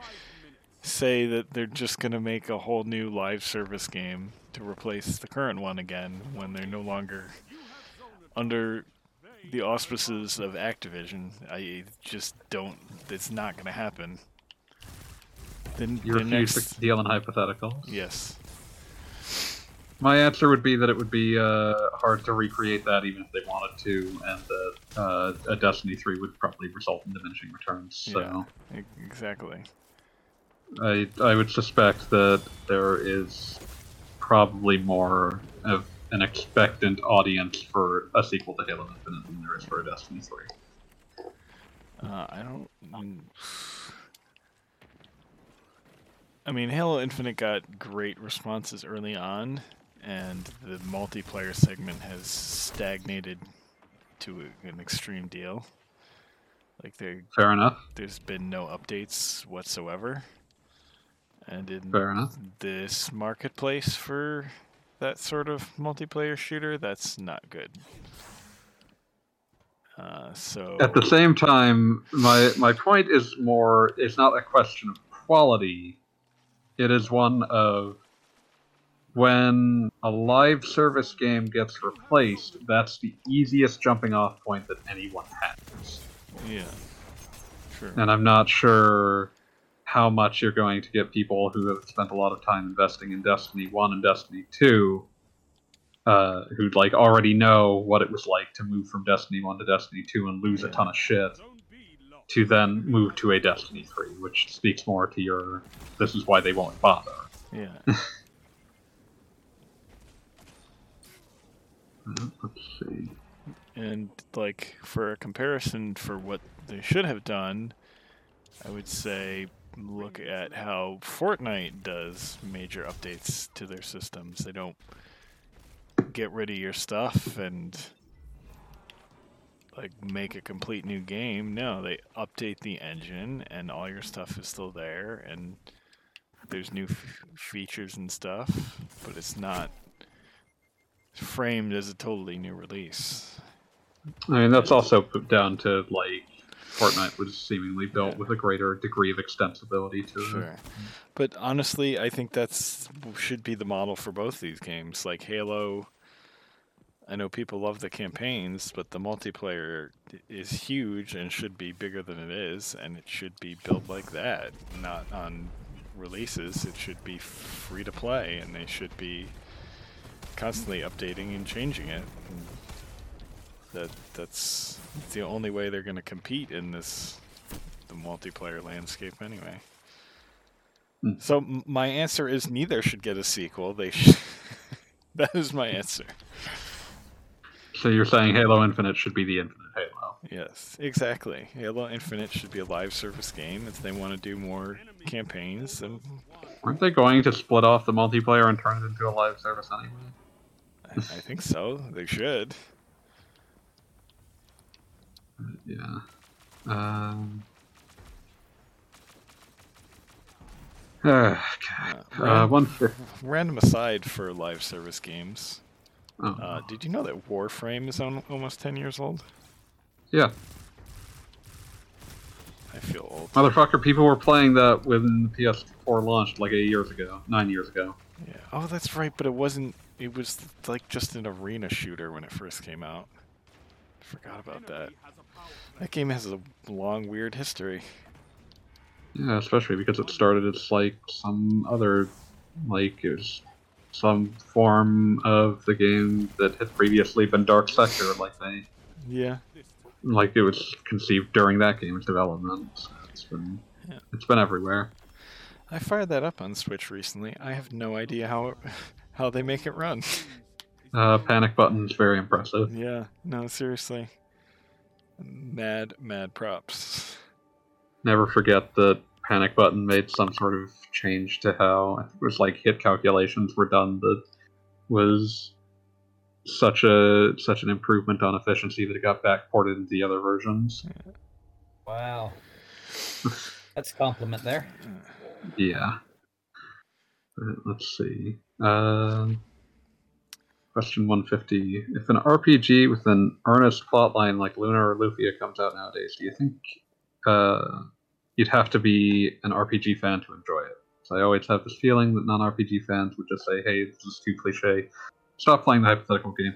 say that they're just gonna make a whole new live service game to replace the current one again when they're no longer under the auspices of Activision. I just don't. It's not gonna happen. Then You the refuse next, to deal in hypotheticals. yes. My answer would be that it would be uh, hard to recreate that even if they wanted to, and that uh, a Destiny 3 would probably result in diminishing returns. So Yeah. Exactly. I, I would suspect that there is probably more of an expectant audience for a sequel to Halo Infinite than there is for a Destiny 3. Uh, I don't. I mean, Halo Infinite got great responses early on, and the multiplayer segment has stagnated to an extreme deal. Like there, Fair enough. there's been no updates whatsoever, and in this marketplace for that sort of multiplayer shooter, that's not good. Uh, so At the same time, my my point is more it's not a question of quality. It is one of when a live service game gets replaced, that's the easiest jumping off point that anyone has. yeah, sure. And I'm not sure how much you're going to get people who have spent a lot of time investing in Destiny 1 and Destiny 2 uh, who like already know what it was like to move from Destiny 1 to Destiny 2 and lose a ton of shit to then move to a Destiny 3, which speaks more to your this is why they won't bother. Yeah. Uh, Let's see. And like for a comparison for what they should have done, I would say look at how Fortnite does major updates to their systems. They don't get rid of your stuff and like make a complete new game. No, they update the engine and all your stuff is still there and there's new f- features and stuff, but it's not framed as a totally new release. I mean, that's also put down to like Fortnite was seemingly built Yeah. with a greater degree of extensibility to it. Sure. But honestly, I think that's should be the model for both these games. Like Halo, I know people love the campaigns, but the multiplayer is huge and should be bigger than it is, and it should be built like that, not on releases. It should be free to play, and they should be constantly updating and changing it. And that that's the only way they're going to compete in this the multiplayer landscape anyway. Hmm. So m- my answer is neither should get a sequel. They should. that is my answer. So you're saying Halo Infinite should be the Infinite Halo? Yes, exactly. Halo Infinite should be a live service game if they want to do more campaigns. And Aren't they going to split off the multiplayer and turn it into a live service anyway? I, I think so. They should. Yeah. Um. Uh, Uh, uh, one. Random aside for live service games. Oh, Uh, did you know that Warframe is on, almost 10 years old? yeah, I feel old. motherfucker! People were playing that when the PS4 launched like eight years ago, nine years ago. Yeah. Oh, that's right, but it wasn't. It was like just an arena shooter when it first came out. Forgot about that. That game has a long, weird history. Yeah, especially because it started as like some other, like it was some form of the game that had previously been Dark Sector. Like they, Yeah. like it was conceived during that game's development. So it's been, Yeah. it's been everywhere. I fired that up on Switch recently. I have no idea how it, how they make it run. Uh, panic button's very impressive. yeah. No, seriously. Mad, mad props. Never forget that panic button made some sort of change to how I think it was like hit calculations were done that was such a such an improvement on efficiency that it got backported into the other versions. Wow. That's a compliment there. Yeah. Uh, Let's see. Um question 150. If an RPG with an earnest plotline like Lunar or Lufia comes out nowadays, do you think uh, you'd have to be an RPG fan to enjoy it? So I always have this feeling that non-RPG fans would just say, "Hey, this is too cliche. Stop playing the hypothetical game."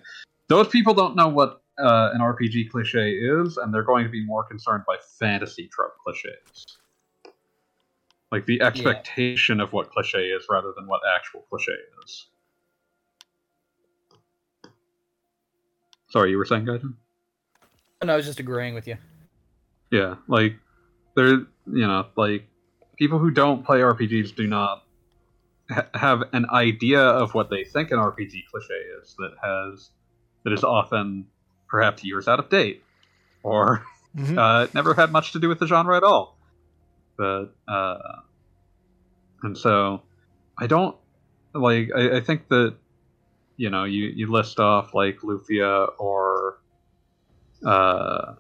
Those people don't know what uh, an RPG cliche is, and they're going to be more concerned by fantasy trope cliches like the expectation of what cliche is rather than what actual cliche is. Sorry, you were saying, Gaijin? No, I was just agreeing with you. Yeah, like there, you know, like people who don't play RPGs do not ha- have an idea of what they think an RPG cliche is that has that is often perhaps years out of date or Mhm. uh, never had much to do with the genre at all. But uh, and so I don't like. I, I think that you know you you list off like Lufia or uh,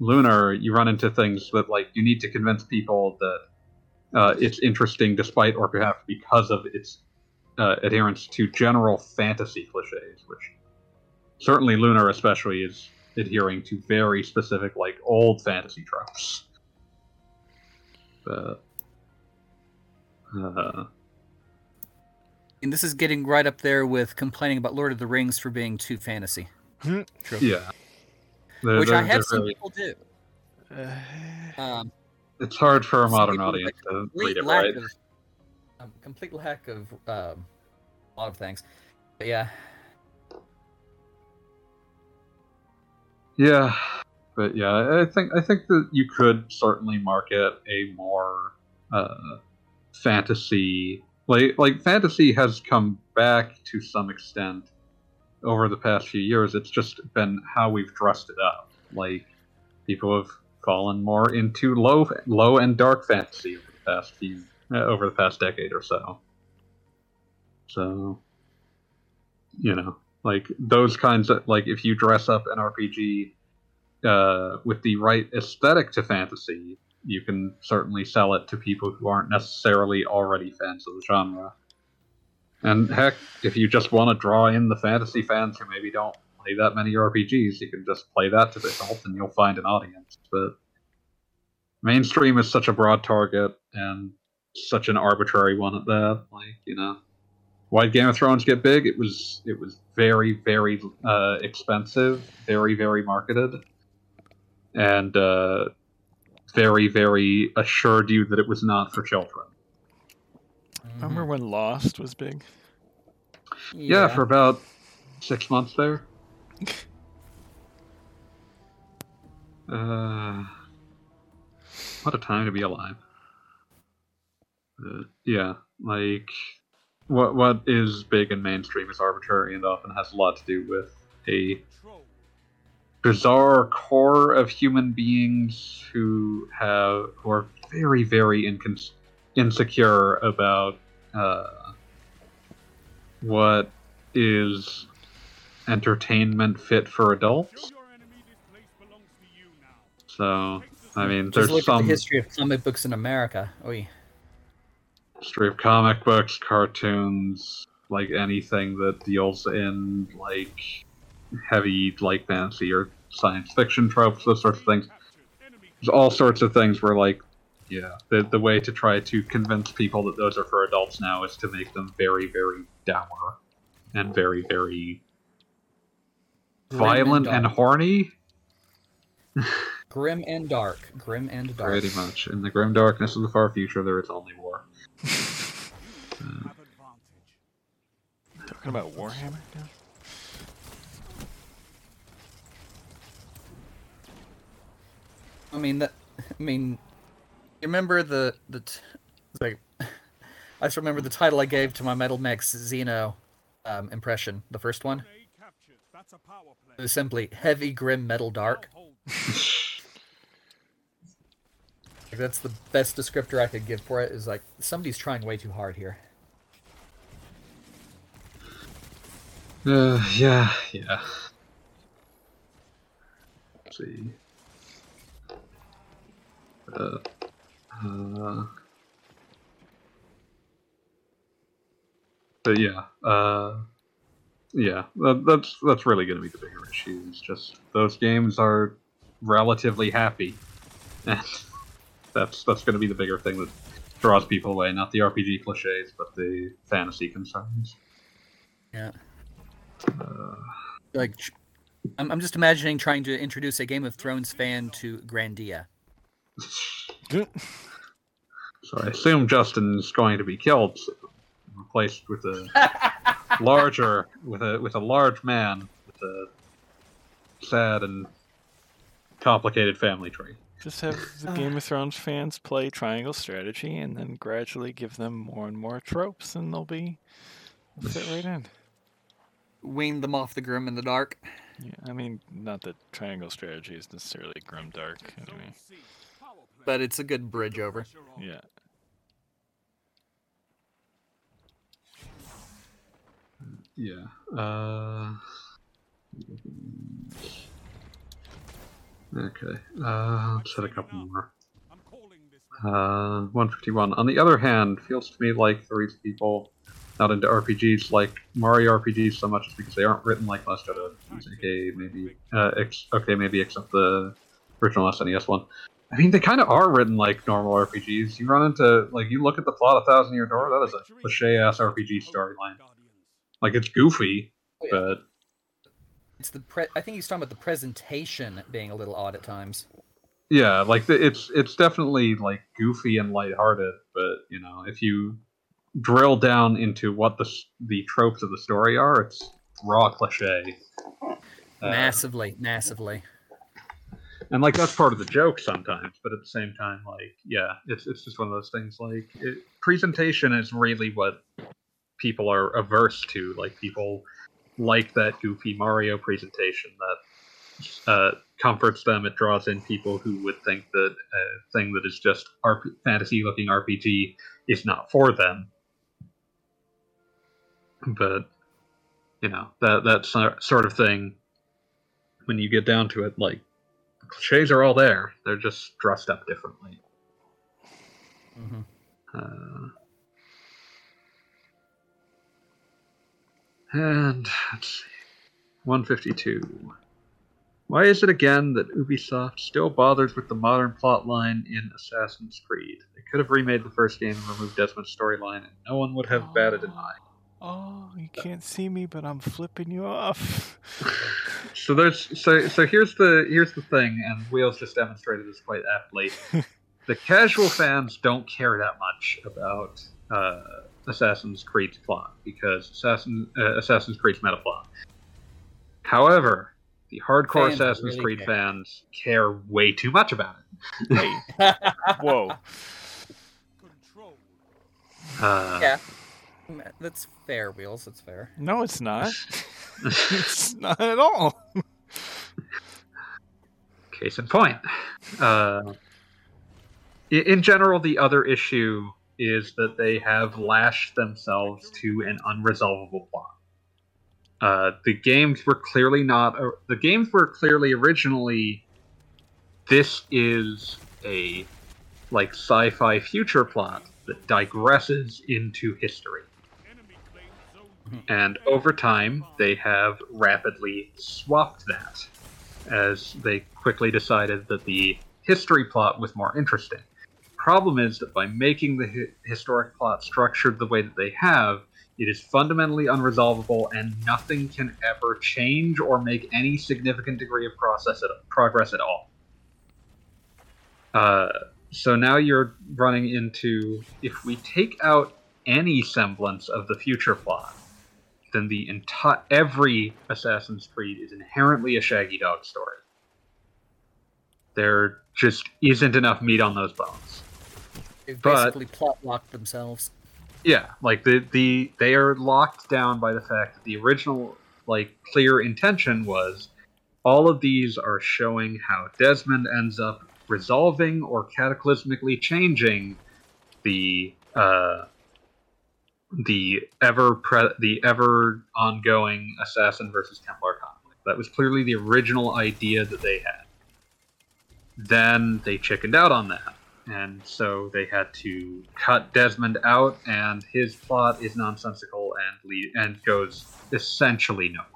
Lunar. You run into things that like you need to convince people that uh, it's interesting despite or perhaps because of its uh, adherence to general fantasy cliches, which certainly Lunar especially is adhering to very specific like old fantasy tropes. But uh, And this is getting right up there with complaining about Lord of the Rings for being too fantasy, yeah, They're- which I they're- have they're seen people do. Uh, Um, It's hard for a modern audience like to read it right. of um, complete lack of um, a lot of things. But yeah, Yeah, but yeah, I think I think that you could certainly market a more uh, fantasy like like fantasy has come back to some extent over the past few years. It's just been how we've dressed it up. Like people have fallen more into low low and dark fantasy over the past few uh, over the past decade or so. So you know, like those kinds of like if you dress up an RPG uh, with the right aesthetic to fantasy, you can certainly sell it to people who aren't necessarily already fans of the genre. And heck, if you just want to draw in the fantasy fans who maybe don't play that many RPGs, you can just play that to the hilt and you'll find an audience. But mainstream is such a broad target and such an arbitrary one at that. Like, you know, why Game of Thrones get big? It was it was very very uh, expensive, very very marketed, and uh, very very assured you that it was not for children. remember when Lost was big? Yeah, for about six months there. uh, what a time to be alive. Uh, yeah, like what what is big and mainstream is arbitrary and often has a lot to do with a bizarre core of human beings who have who are very very incons- insecure about uh, what is entertainment fit for adults. So I mean, Just there's look at some the history of comic books in America. Oy. history of comic books, cartoons, like anything that deals in like heavy like fantasy or science fiction tropes, those sorts of things. There's all sorts of things where like yeah, the the way to try to convince people that those are for adults now is to make them very, very dour and very, very Grim violent and dark. horny. Grim and dark. Grim and dark. Pretty much. In the grim darkness of the far future, there is only war. Talking about Warhammer now? I mean that. I mean, you remember the the t- like I just remember the title I gave to my Metal Max Xeno um, impression, the first one. It was simply heavy, grim, metal, dark. Like, that's the best descriptor I could give for it. Is like somebody's trying way too hard here. Uh, yeah, yeah. Let's see. Uh, uh, but yeah, uh, yeah, that, that's that's really going to be the bigger issue. Is just those games are relatively happy, and that's that's going to be the bigger thing that draws people away. Not the RPG cliches, but the fantasy concerns. Yeah. Uh, Like, I'm, I'm just imagining trying to introduce a Game of Thrones fan to Grandia. So I assume Justin's going to be killed, soon, replaced with a larger, with a with a large man with a sad and complicated family tree. Just have the Game of Thrones fans play Triangle Strategy and then gradually give them more and more tropes and they'll be they'll fit right in. Wean them off the grim and the dark. Yeah, I mean, not that Triangle Strategy is necessarily grim dark. Anyway. But it's a good bridge over. Yeah. Yeah. Uh... Okay. Uh, let's hit a couple more. Uh, 151. On the other hand, feels to me like the reason people not into RPGs like Mario RPGs so much is because they aren't written like most other RPGs. Okay, maybe. Uh, ex- okay, maybe except the original SNES one. I mean, they kind of are written like normal RPGs. You run into like you look at the plot of Thousand Year Door. That is a cliche ass RPG storyline. Like it's goofy, Oh, yeah. but It's the pre- I think he's talking about the presentation being a little odd at times. yeah, like the, it's it's definitely like goofy and lighthearted. But you know, if you drill down into what the the tropes of the story are, it's raw cliche. Uh, massively, massively. And like that's part of the joke sometimes but at the same time like yeah it's it's just one of those things like it, presentation is really what people are averse to like people like that goofy mario presentation that uh, comforts them it draws in people who would think that a thing that is just RP- fantasy looking rpg is not for them. But you know that that sort of thing when you get down to it like cliches are all there. They're just dressed up differently. hmm Uh, and let's see. 152. Why is it again that Ubisoft still bothers with the modern plotline in Assassin's Creed? They could have remade the first game and removed Desmond's storyline, and no one would have batted an eye. Oh, you can't see me, but I'm flipping you off. So there's so so here's the here's the thing, and Wheels just demonstrated this quite aptly. the casual fans don't care that much about uh, Assassin's Creed's plot because Assassin uh, Assassin's Creed's meta plot. However, the hardcore Fans Assassin's really Creed care. fans care way too much about it. Hey, whoa. Control. Uh, yeah, that's fair, Wheels. That's fair. No, it's not. it's not at all. Case in point. Uh, in general, the other issue is that they have lashed themselves to an unresolvable plot. Uh, the games were clearly not. Uh, the games were clearly originally. This is a like sci-fi future plot that digresses into history. And over time, they have rapidly swapped that, as they quickly decided that the history plot was more interesting. Problem is that by making the hi- historic plot structured the way that they have, it is fundamentally unresolvable, and nothing can ever change or make any significant degree of process at, progress at all. Uh, so now you're running into if we take out any semblance of the future plot, then the entire every Assassin's Creed is inherently a Shaggy Dog story. There just isn't enough meat on those bones. They've But- basically plot locked themselves. Yeah, like the the they are locked down by the fact that the original like clear intention was all of these are showing how Desmond ends up resolving or cataclysmically changing the uh the ever pre- the ever ongoing assassin versus Templar conflict. That was clearly the original idea that they had. Then they chickened out on that and so they had to cut Desmond out, and his plot is nonsensical and lead, and goes essentially nowhere.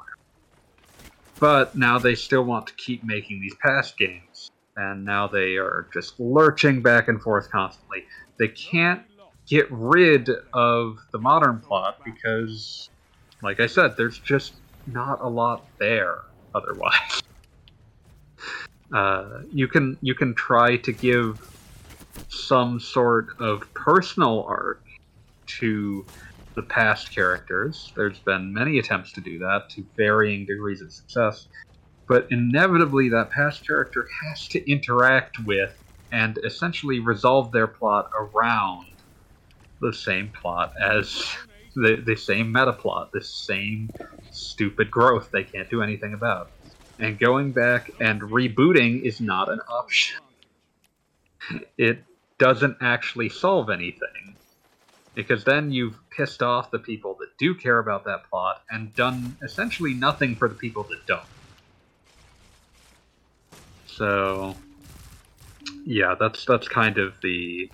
But now they still want to keep making these past games, and now they are just lurching back and forth constantly. They can't get rid of the modern plot because, like I said, there's just not a lot there otherwise. Uh, you can you can try to give some sort of personal arc to the past characters. There's been many attempts to do that to varying degrees of success, but inevitably that past character has to interact with and essentially resolve their plot around the same plot as the, the same meta plot, the same stupid growth they can't do anything about. And going back and rebooting is not an option it doesn't actually solve anything. Because then you've pissed off the people that do care about that plot and done essentially nothing for the people that don't. So, yeah, that's that's kind of the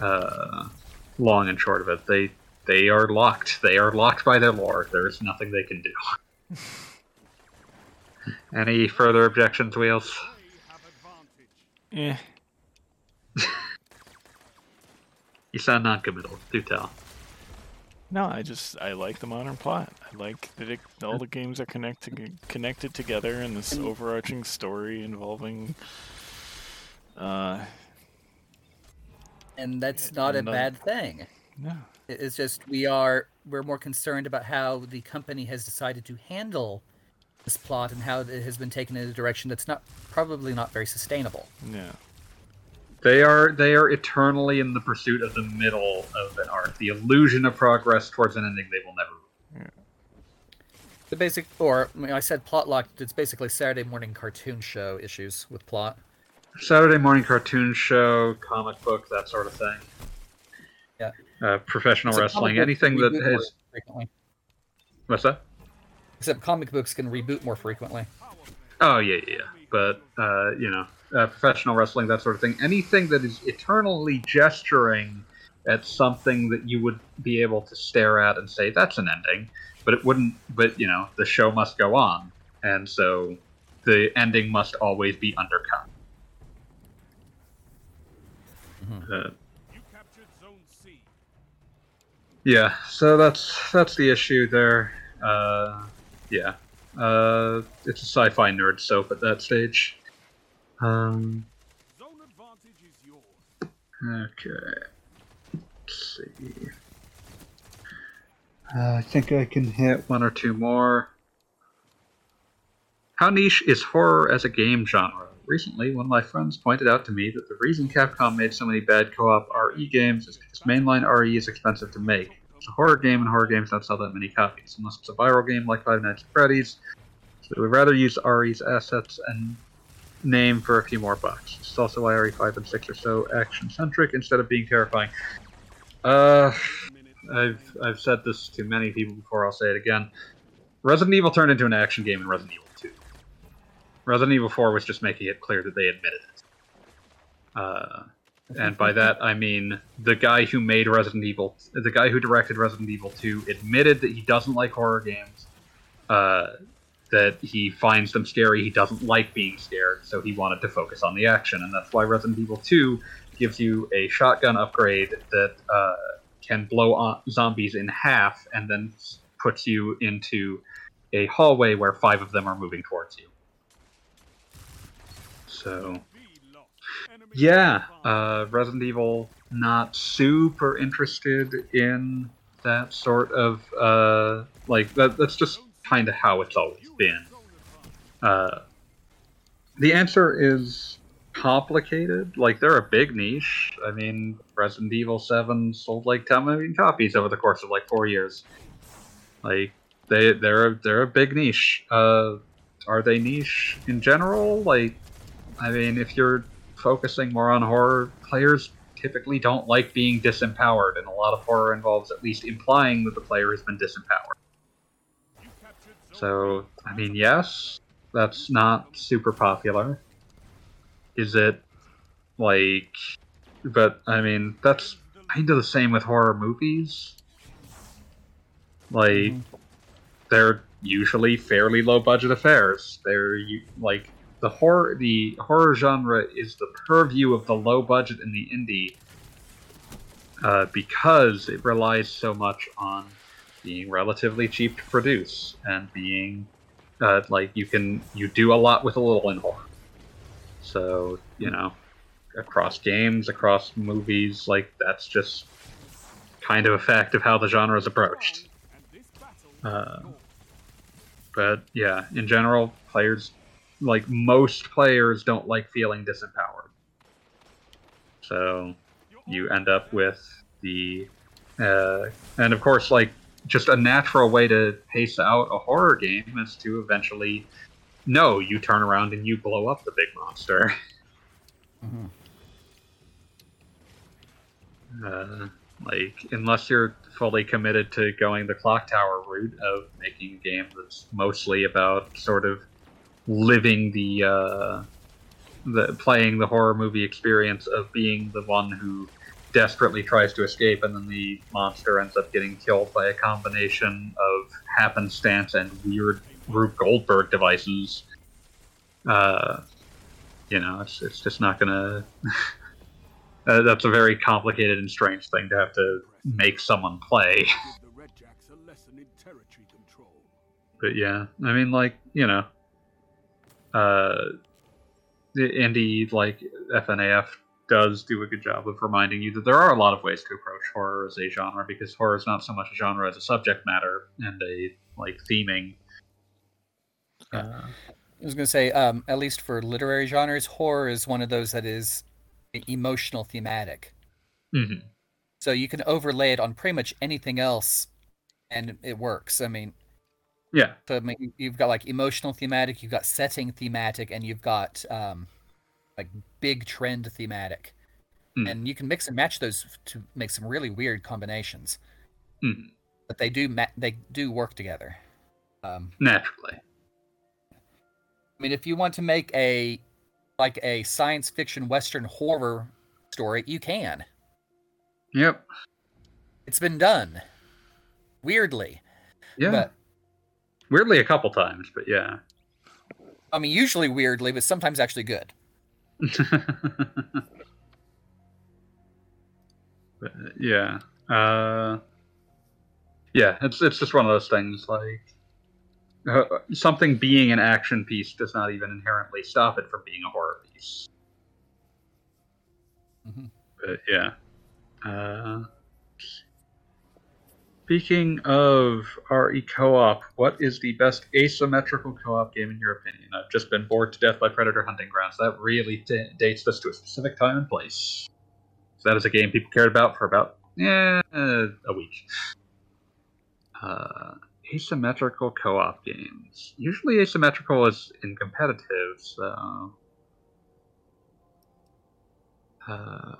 uh, long and short of it. They they are locked. They are locked by their lore. There is nothing they can do. Any further objections, Wheels? Yeah. Eh. You sound non-committal. Do tell. No, I just I like the modern plot. I like that it, all the games are connected connected together in this overarching story involving. Uh, and that's not a No. bad thing. no, It's just we are we're more concerned about how the company has decided to handle this plot and how it has been taken in a direction that's not probably not very sustainable. yeah. They are they are eternally in the pursuit of the middle of an arc, the illusion of progress towards an ending they will never. The basic, or I, mean, I said plot locked. It's basically Saturday morning cartoon show issues with plot. Saturday morning cartoon show, comic book, that sort of thing. Yeah. Uh, professional Except wrestling, anything that has. frequently. What's that? Except comic books can reboot more frequently. Oh yeah, yeah. yeah. But uh, you know, uh, professional wrestling, that sort of thing. Anything that is eternally gesturing at something that you would be able to stare at and say that's an ending, but it wouldn't. But you know, the show must go on, and so the ending must always be undercut. Mhm. Uh, You captured Zone C. yeah, so that's that's the issue there. Uh, yeah, uh, it's a sci-fi nerd soap at that stage. Um, Zone advantage is yours. Okay. Let's see. Uh, I think I can hit one or two more. How niche is horror as a game genre? Recently one of my friends pointed out to me that the reason Capcom made so many bad co-op RE games is because mainline RE is expensive to make. It's a horror game, and horror games don't sell that many copies unless it's a viral game like Five Nights at Freddy's. So they would rather use RE's assets and name for a few more bucks. It's also why RE5 and 6 are so action-centric instead of being terrifying. Uh, I've I've said this to many people before. I'll say it again. Resident Evil turned into an action game in Resident Evil 2. Resident Evil 4 was just making it clear that they admitted it. Uh, and by that I mean the guy who made Resident Evil, the guy who directed Resident Evil 2, admitted that he doesn't like horror games. Uh, that he finds them scary. He doesn't like being scared, so he wanted to focus on the action, and that's why Resident Evil 2 gives you a shotgun upgrade that uh, can blow zombies in half, and then puts you into a hallway where five of them are moving towards you. So, yeah, uh, Resident Evil not super interested in that sort of uh, like that, that's just kind of how it's always been. Uh, the answer is complicated. Like they're a big niche. I mean, Resident Evil Seven sold like 10 million copies over the course of like four years. Like they they're they're a big niche. Uh, are they niche in general? Like, I mean, if you're focusing more on horror, players typically don't like being disempowered, and a lot of horror involves at least implying that the player has been disempowered. So, I mean, yes, that's not super popular. Is it like. But, I mean, that's kind of the same with horror movies. Like, mm-hmm. they're usually fairly low budget affairs. They're like the horror the horror genre is the purview of the low budget and the indie uh, because it relies so much on being relatively cheap to produce and being uh, like you can you do a lot with a little in horror. So you know, across games, across movies, like that's just kind of a fact of how the genre is approached. Uh, but yeah, in general, players like most players don't like feeling disempowered. So you end up with the uh, and of course like just a natural way to pace out a horror game is to eventually no, you turn around and you blow up the big monster. Mhm. Uh, like unless you're fully committed to going the clock tower route of making a game that's mostly about sort of living the uh, the playing the horror movie experience of being the one who desperately tries to escape and then the monster ends up getting killed by a combination of happenstance and weird Rube Goldberg devices. Uh, you know, it's, it's just not gonna. uh, that's a very complicated and strange thing to have to make someone play. the Red Jacks a lesson in territory control. but yeah, I mean, like you know, uh, the indie like FNAF does do a good job of reminding you that there are a lot of ways to approach horror as a genre because horror is not so much a genre as a subject matter and a like theming. Uh, I was going to say, um, at least for literary genres, horror is one of those that is emotional thematic. mhm. So you can overlay it on pretty much anything else, and it works. I mean, Yeah, so I mean, you've got like emotional thematic, you've got setting thematic, and you've got um, like big trend thematic, Hmm. and you can mix and match those to make some really weird combinations. Mhm. But they do ma- they do work together. Um, naturally. I mean, if you want to make a like a science fiction western horror story, you can. Yep. It's been done. Weirdly. Yeah. But Weirdly, a couple times, but yeah. I mean usually weirdly, but sometimes actually good. But, yeah. Uh, yeah, it's it's just one of those things. Like uh, something being an action piece does not even inherently stop it from being a horror piece. Mhm. But yeah. Uh, Speaking of RE co-op, what is the best asymmetrical co-op game in your opinion? I've just been bored to death by Predator Hunting Grounds. That really dates this to a specific time and place. So that is a game people cared about for about eh, a week. Uh, asymmetrical co-op games. Usually asymmetrical is in competitive, so. Uh,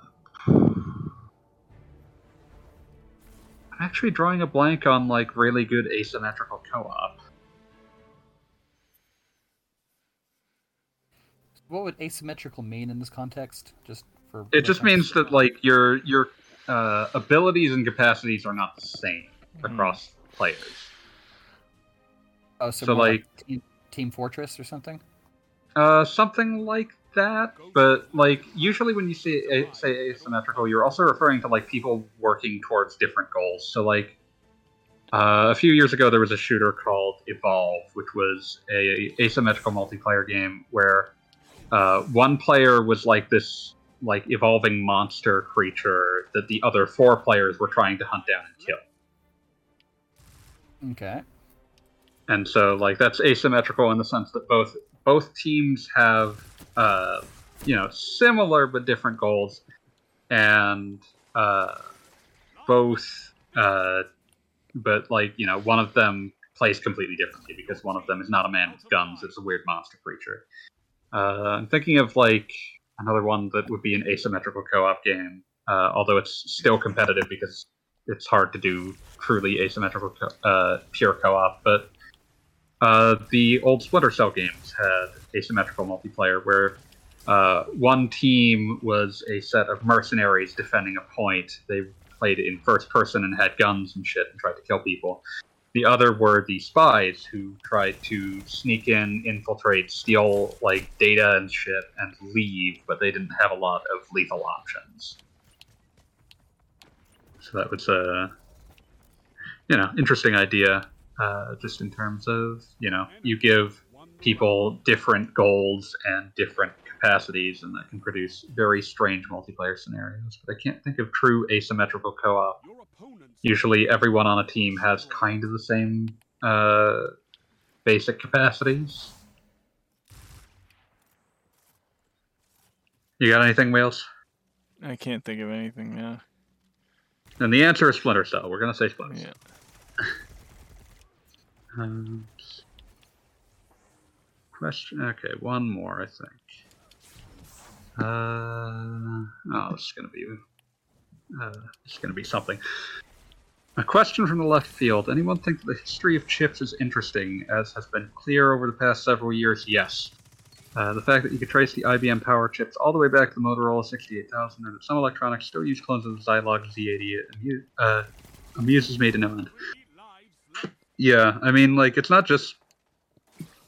I'm actually drawing a blank on like really good asymmetrical co-op. What would asymmetrical mean in this context? Just for It just means that like your your uh, abilities and capacities are not the same across players. oh, so, so, more like- Team, Team Fortress or something. Uh, something like that, but like usually when you say a- say asymmetrical, you're also referring to like people working towards different goals. So like uh, a few years ago, there was a shooter called Evolve, which was a asymmetrical multiplayer game where uh, one player was like this like evolving monster creature that the other four players were trying to hunt down and kill. Okay. and so like that's asymmetrical in the sense that both both teams have uh, you know similar but different goals. And uh, both uh, but like you know one of them plays completely differently because one of them is not a man with guns it's a weird monster creature. Uh, i'm thinking of like another one that would be an asymmetrical co-op game uh, although it's still competitive because it's hard to do truly asymmetrical co- uh, pure co-op but uh, the old Splinter Cell games had asymmetrical multiplayer where uh, one team was a set of mercenaries defending a point. They played in first person and had guns and shit and tried to kill people. The other were the spies who tried to sneak in, infiltrate, steal like data and shit, and leave, but they didn't have a lot of lethal options. So that was a, you know, interesting idea uh, just in terms of you know you give people different goals and different capacities and that can produce very strange multiplayer scenarios. But i can't think of true asymmetrical co-op. Usually everyone on a team has kind of the same uh, basic capacities. You got anything wheels? I can't think of anything now. and the answer is splinter cell. We're gonna say splinter Yeah. Um, question. Okay, one more, I think. Uh, oh, is gonna be. Uh, is gonna be something. A question from the left field. Anyone think that the history of chips is interesting, as has been clear over the past several years? Yes. Uh, the fact that you could trace the IBM power chips all the way back to the Motorola 68000, and that some electronics still use clones of the Zilog Z80, amu- uh, amuses me to no end. Yeah, I mean, like, it's not just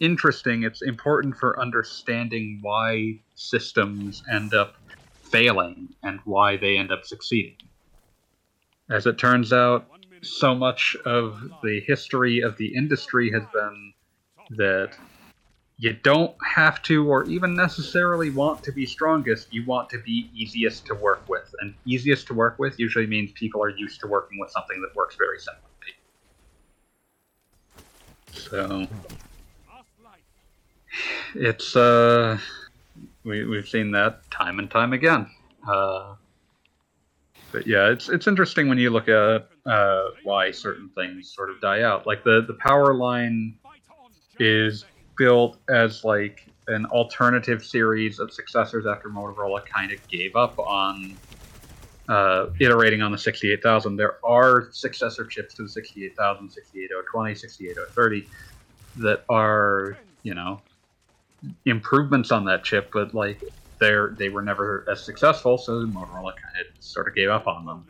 interesting, it's important for understanding why systems end up failing and why they end up succeeding. As it turns out, so much of the history of the industry has been that you don't have to or even necessarily want to be strongest, you want to be easiest to work with. And easiest to work with usually means people are used to working with something that works very simply. So it's uh we we've seen that time and time again. Uh but yeah, it's it's interesting when you look at uh why certain things sort of die out. Like the the power line is built as like an alternative series of successors after Motorola kind of gave up on uh, iterating on the 68000. There are successor chips to the 68000, 68020, 68030 that are, you know, improvements on that chip, but like they're they were never as successful, so Motorola kind of sort of gave up on them.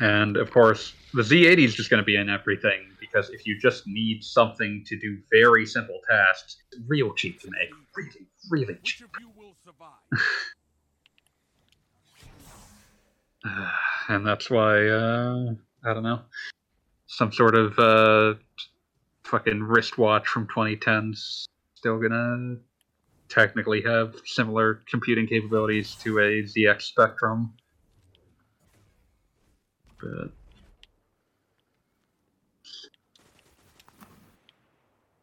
And of course, the Z80 is just going to be in everything because if you just need something to do very simple tasks, it's real cheap to make, really, really cheap. Uh, and that's why uh, I don't know some sort of uh, fucking wristwatch from 2010's still gonna technically have similar computing capabilities to a ZX Spectrum, but.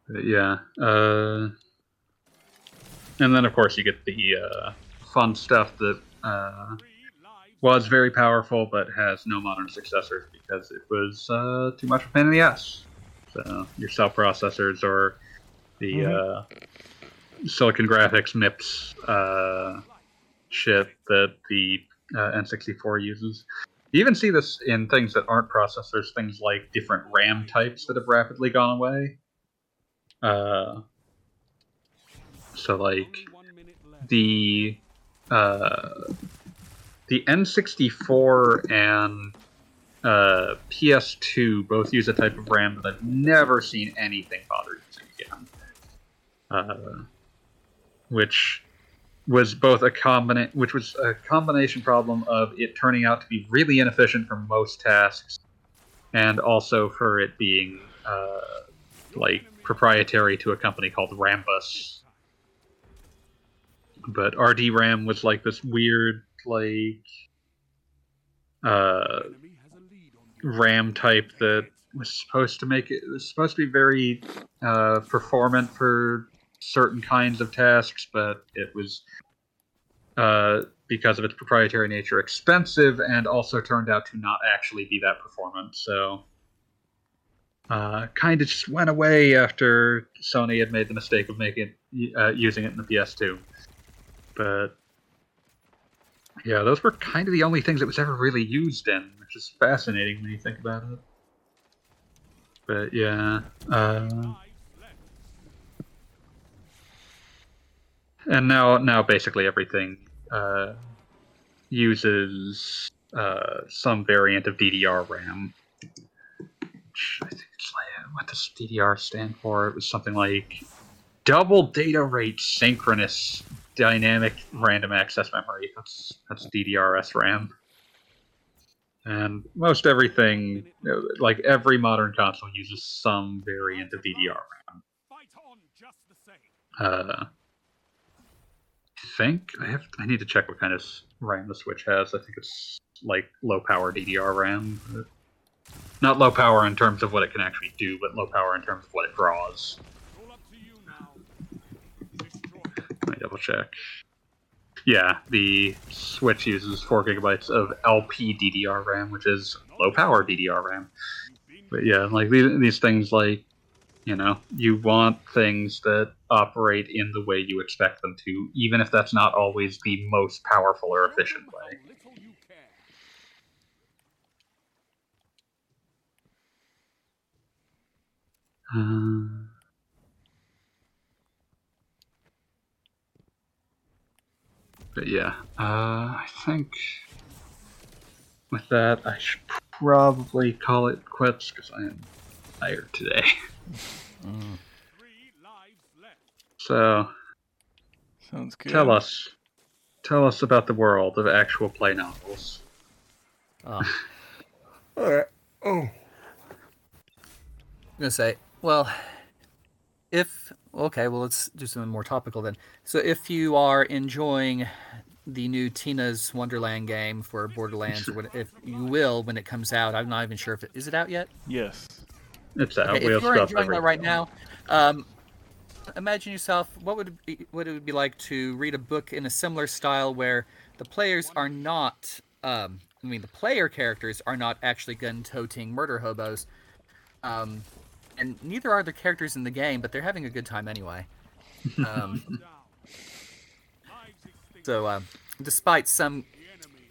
but yeah, uh, and then of course you get the uh, fun stuff that uh, was very powerful but has no modern successors because it was uh, too much of a pain in the ass. So, your cell processors or the Mhm. uh, Silicon Graphics MIPS uh, shit that the uh, N64 uses. You even see this in things that aren't processors, things like different RAM types that have rapidly gone away. Uh, so, like, the uh, the N64 and uh, PS2 both use a type of RAM that I've never seen anything bother using again. Uh, which was both a combina- which was a combination problem of it turning out to be really inefficient for most tasks, and also for it being uh, like proprietary to a company called Rambus. But RDRAM was like this weird like uh, RAM type that was supposed to make it, it was supposed to be very uh, performant for certain kinds of tasks, but it was uh, because of its proprietary nature expensive and also turned out to not actually be that performant. So uh, kind of just went away after Sony had made the mistake of making uh, using it in the PS2. But yeah, those were kind of the only things it was ever really used in, which is fascinating when you think about it. But yeah, uh, and now now basically everything uh, uses uh, some variant of DDR RAM. I think it's like what does DDR stand for? It was something like double data rate synchronous dynamic random access memory. That's that's DDR SRAM. And most everything, like every modern console, uses some variant of DDR RAM. Uh, I think I have. I need to check what kind of RAM the Switch has. I think it's like low power DDR RAM. Not low power in terms of what it can actually do, but low power in terms of what it draws. Let me double check. Yeah, the Switch uses 4 gigabytes of LP DDR RAM, which is low power DDR RAM. But yeah, like these, these things, like, you know, you want things that operate in the way you expect them to, even if that's not always the most powerful or efficient way. Uh, but yeah, uh, I think with that, I should probably call it quits because I am tired today. So, Sounds good. tell us, tell us about the world of actual play novels. Oh. All right. Oh. I'm gonna say, well, if okay, well, let's do something more topical then. So, if you are enjoying the new Tina's Wonderland game for Borderlands, or if you will, when it comes out, I'm not even sure if it is it out yet. Yes. It's out. Okay, we if have you're stuff enjoying that right now, um, imagine yourself. What would it be, what it would be like to read a book in a similar style where the players are not. Um, I mean, the player characters are not actually gun-toting murder hobos, um, and neither are the characters in the game, but they're having a good time anyway. Um, so, um, despite some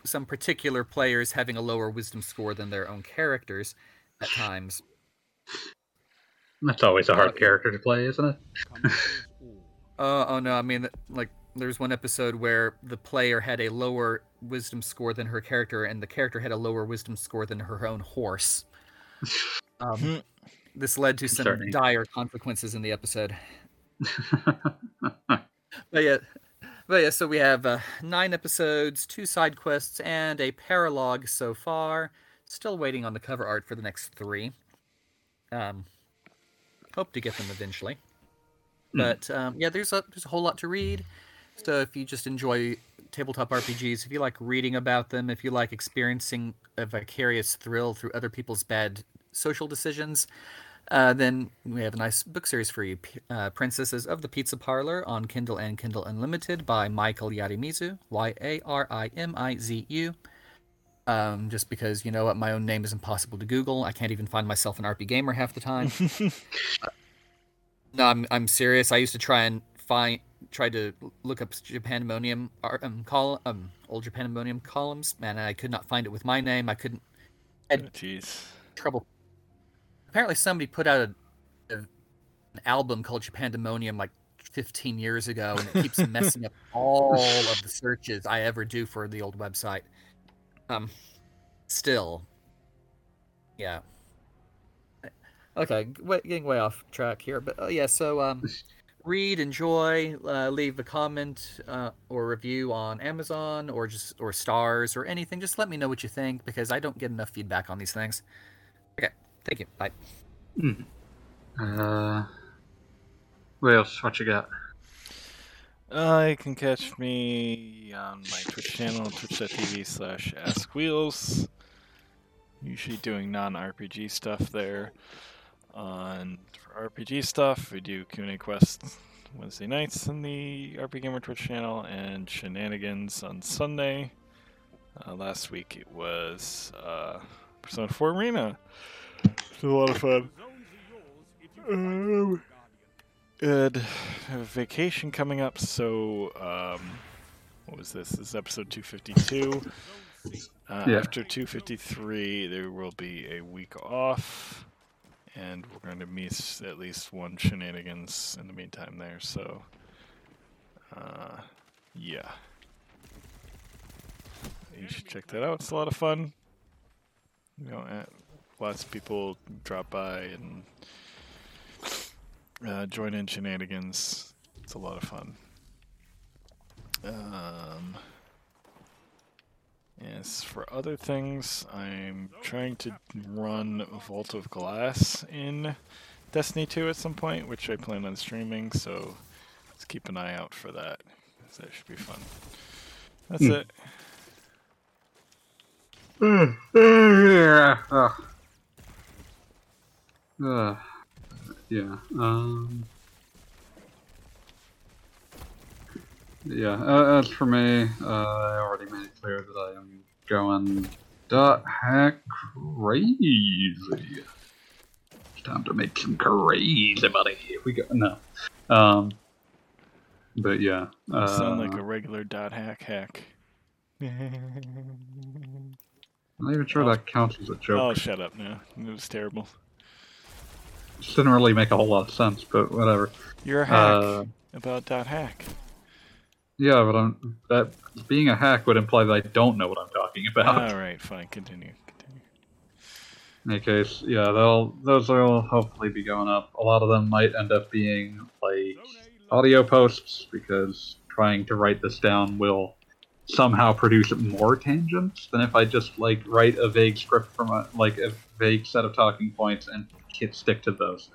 some particular players having a lower wisdom score than their own characters at times, That's always a hard character to play, isn't it? Uh, oh no, I mean, like, there's one episode where the player had a lower wisdom score than her character, and the character had a lower wisdom score than her own horse. Um, this led to some dire consequences in the episode. But yeah, but yeah. So we have uh, nine episodes, two side quests, and a paralogue so far. Still waiting on the cover art for the next three. Um, hope to get them eventually. But um, yeah, there's a there's a whole lot to read. So if you just enjoy tabletop RPGs, if you like reading about them, if you like experiencing a vicarious thrill through other people's bad social decisions, Uh, then we have a nice book series for you, uh, Princesses of the Pizza Parlor on Kindle and Kindle Unlimited by Michael Yarimizu, Y A R I M I Z U. Um, just because you know what, my own name is impossible to Google. I can't even find myself an RP gamer half the time. Uh, no, I'm I'm serious. I used to try and find try to look up Japandemonium ar- um, col- um old Japandemonium columns, man, and I could not find it with my name. I couldn't Oh, Jeez. trouble. Apparently, somebody put out a, a an album called Japandemonium like 15 years ago, and it keeps messing up all of the searches I ever do for the old website. Um, still, yeah. Okay, getting way off track here, but uh, yeah. So, um, read, enjoy, uh, leave a comment uh, or review on Amazon or just or stars or anything. Just let me know what you think because I don't get enough feedback on these things. Okay, thank you. Bye. Uh, what else? What you got? Uh, you can catch me on my Twitch channel, twitch.tv slash askwheels. Usually doing non-RPG stuff there. On for RPG stuff, we do Q&A quests Wednesday nights on the RP Gamer Twitch channel, and shenanigans on Sunday. Uh, last week it was uh, Persona 4 Arena. It was a lot of fun. Um, Good. I have a vacation coming up, so um, what was this? This is episode 252. Uh, Yeah. After 253, there will be a week off, and we're going to miss at least one shenanigans in the meantime there. So, uh, yeah, you should check that out. It's a lot of fun. You know, lots of people drop by and uh, join in shenanigans. It's a lot of fun. Um, yes, for other things, I'm trying to run Vault of Glass in Destiny 2 at some point, which I plan on streaming, so let's keep an eye out for that. That should be fun. That's Hmm. it. yeah. Ugh. Uh, yeah. Um. Yeah. Uh, as for me, uh, I already made it clear that I am going dot hack crazy. It's time to make some crazy money. Here we go. No. Um. But yeah. Uh, Sound like a regular dot hack hack. I'm not even sure that counts as a joke. oh, shut up now. It was terrible. This didn't really make a whole lot of sense, but whatever. You're a hack Uh, about that hack. yeah, but I'm that being a hack would imply that I don't know what I'm talking about. All right, fine. Continue. Continue. In any case, yeah, they'll those will hopefully be going up. A lot of them might end up being like audio posts because trying to write this down will somehow produce more tangents than if I just like write a vague script from a like a vague set of talking points and hit stick to those.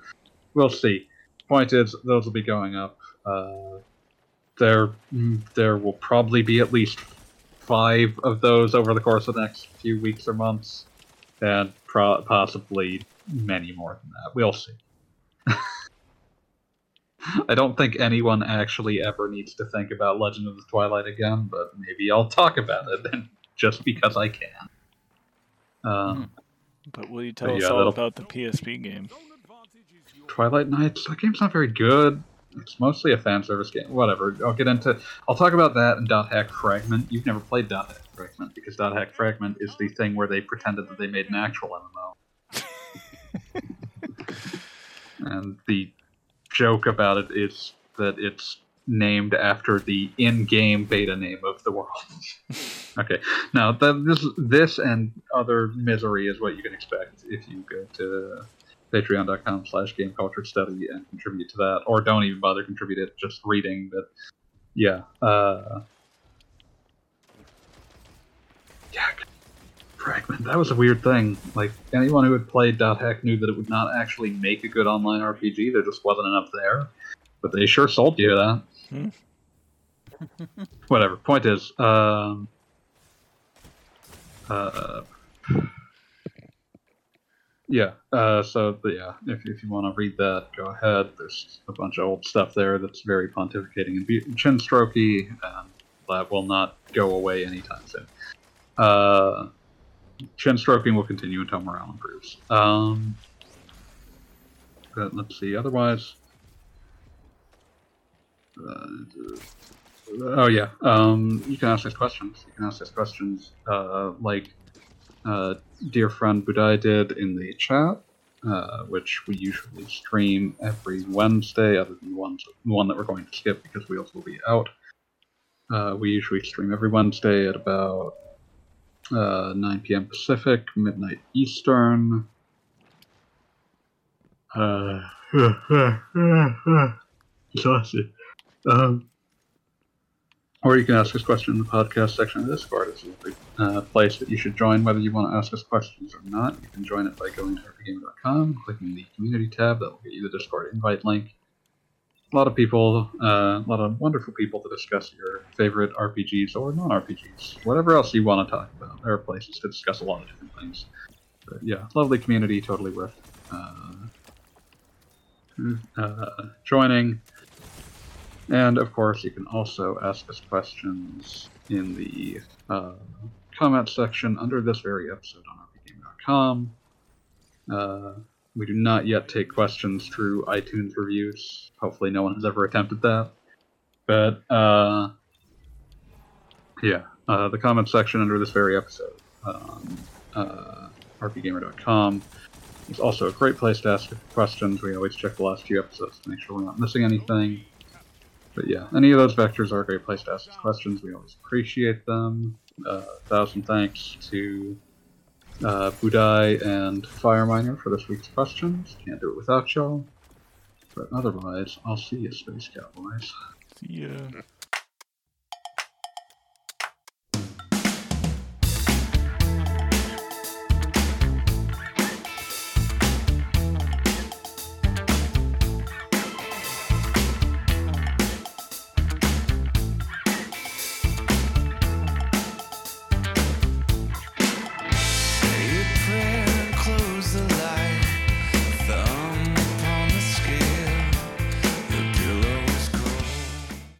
We'll see. Point is, those will be going up. Uh, there, mm, there will probably be at least five of those over the course of the next few weeks or months and pro- possibly many more than that. We'll see. I don't think anyone actually ever needs to think about Legend of the Twilight again, but maybe I'll talk about it just because I can. Um, But will you tell us yeah, all that'll- about the PSP game? Twilight Nights. That game's not very good. It's mostly a fan service game. Whatever. I'll get into. I'll talk about that and Dot Hack Fragment. You've never played Dot Hack Fragment because Dot Hack Fragment is the thing where they pretended that they made an actual MMO. and the joke about it is that it's named after the in-game beta name of the world. okay, now that this this and other misery is what you can expect if you go to patreon.com slash game culture study and contribute to that or don't even bother contribute it just reading but yeah uh yeah fragment. That was a weird thing. Like anyone who had played dot hack knew that it would not actually make a good online rpg there just wasn't enough there. But they sure sold you that Hmm. whatever point is um uh Yeah. Uh, so, yeah, if, if you want to read that, go ahead. There's a bunch of old stuff there that's very pontificating and be- chin strokey, and that will not go away anytime soon. Uh, chin stroking will continue until morale improves. Um, but let's see. Otherwise, oh yeah. Um, you can ask us questions. You can ask us questions uh, like uh, dear friend Budai did in the chat, uh, which we usually stream every Wednesday, other than the ones one that we're going to skip because Wheels will be out. Uh, we usually stream every Wednesday at about uh, 9 p.m. Pacific, midnight Eastern. Uh, exhausted. Um, or you can ask us questions in the podcast section of Discord. It's a uh, place that you should join whether you want to ask us questions or not. You can join it by going to rpgamer.com, clicking the community tab. That will get you the Discord invite link. A lot of people, uh, a lot of wonderful people to discuss your favorite RPGs or non-RPGs. Whatever else you want to talk about. There are places to discuss a lot of different things. But yeah, lovely community, totally worth uh, uh, joining. And of course, you can also ask us questions in the uh, comment section under this very episode on rpgamer.com. Uh, we do not yet take questions through iTunes reviews. Hopefully, no one has ever attempted that. But uh, yeah, uh, the comment section under this very episode on uh, rpgamer.com is also a great place to ask questions. We always check the last few episodes to make sure we're not missing anything. But yeah, any of those vectors are a great place to ask us questions. We always appreciate them. Uh, thousand thanks to uh, Budai and Fireminer for this week's questions. Can't do it without y'all. But otherwise, I'll see you, Space Cowboys. See ya.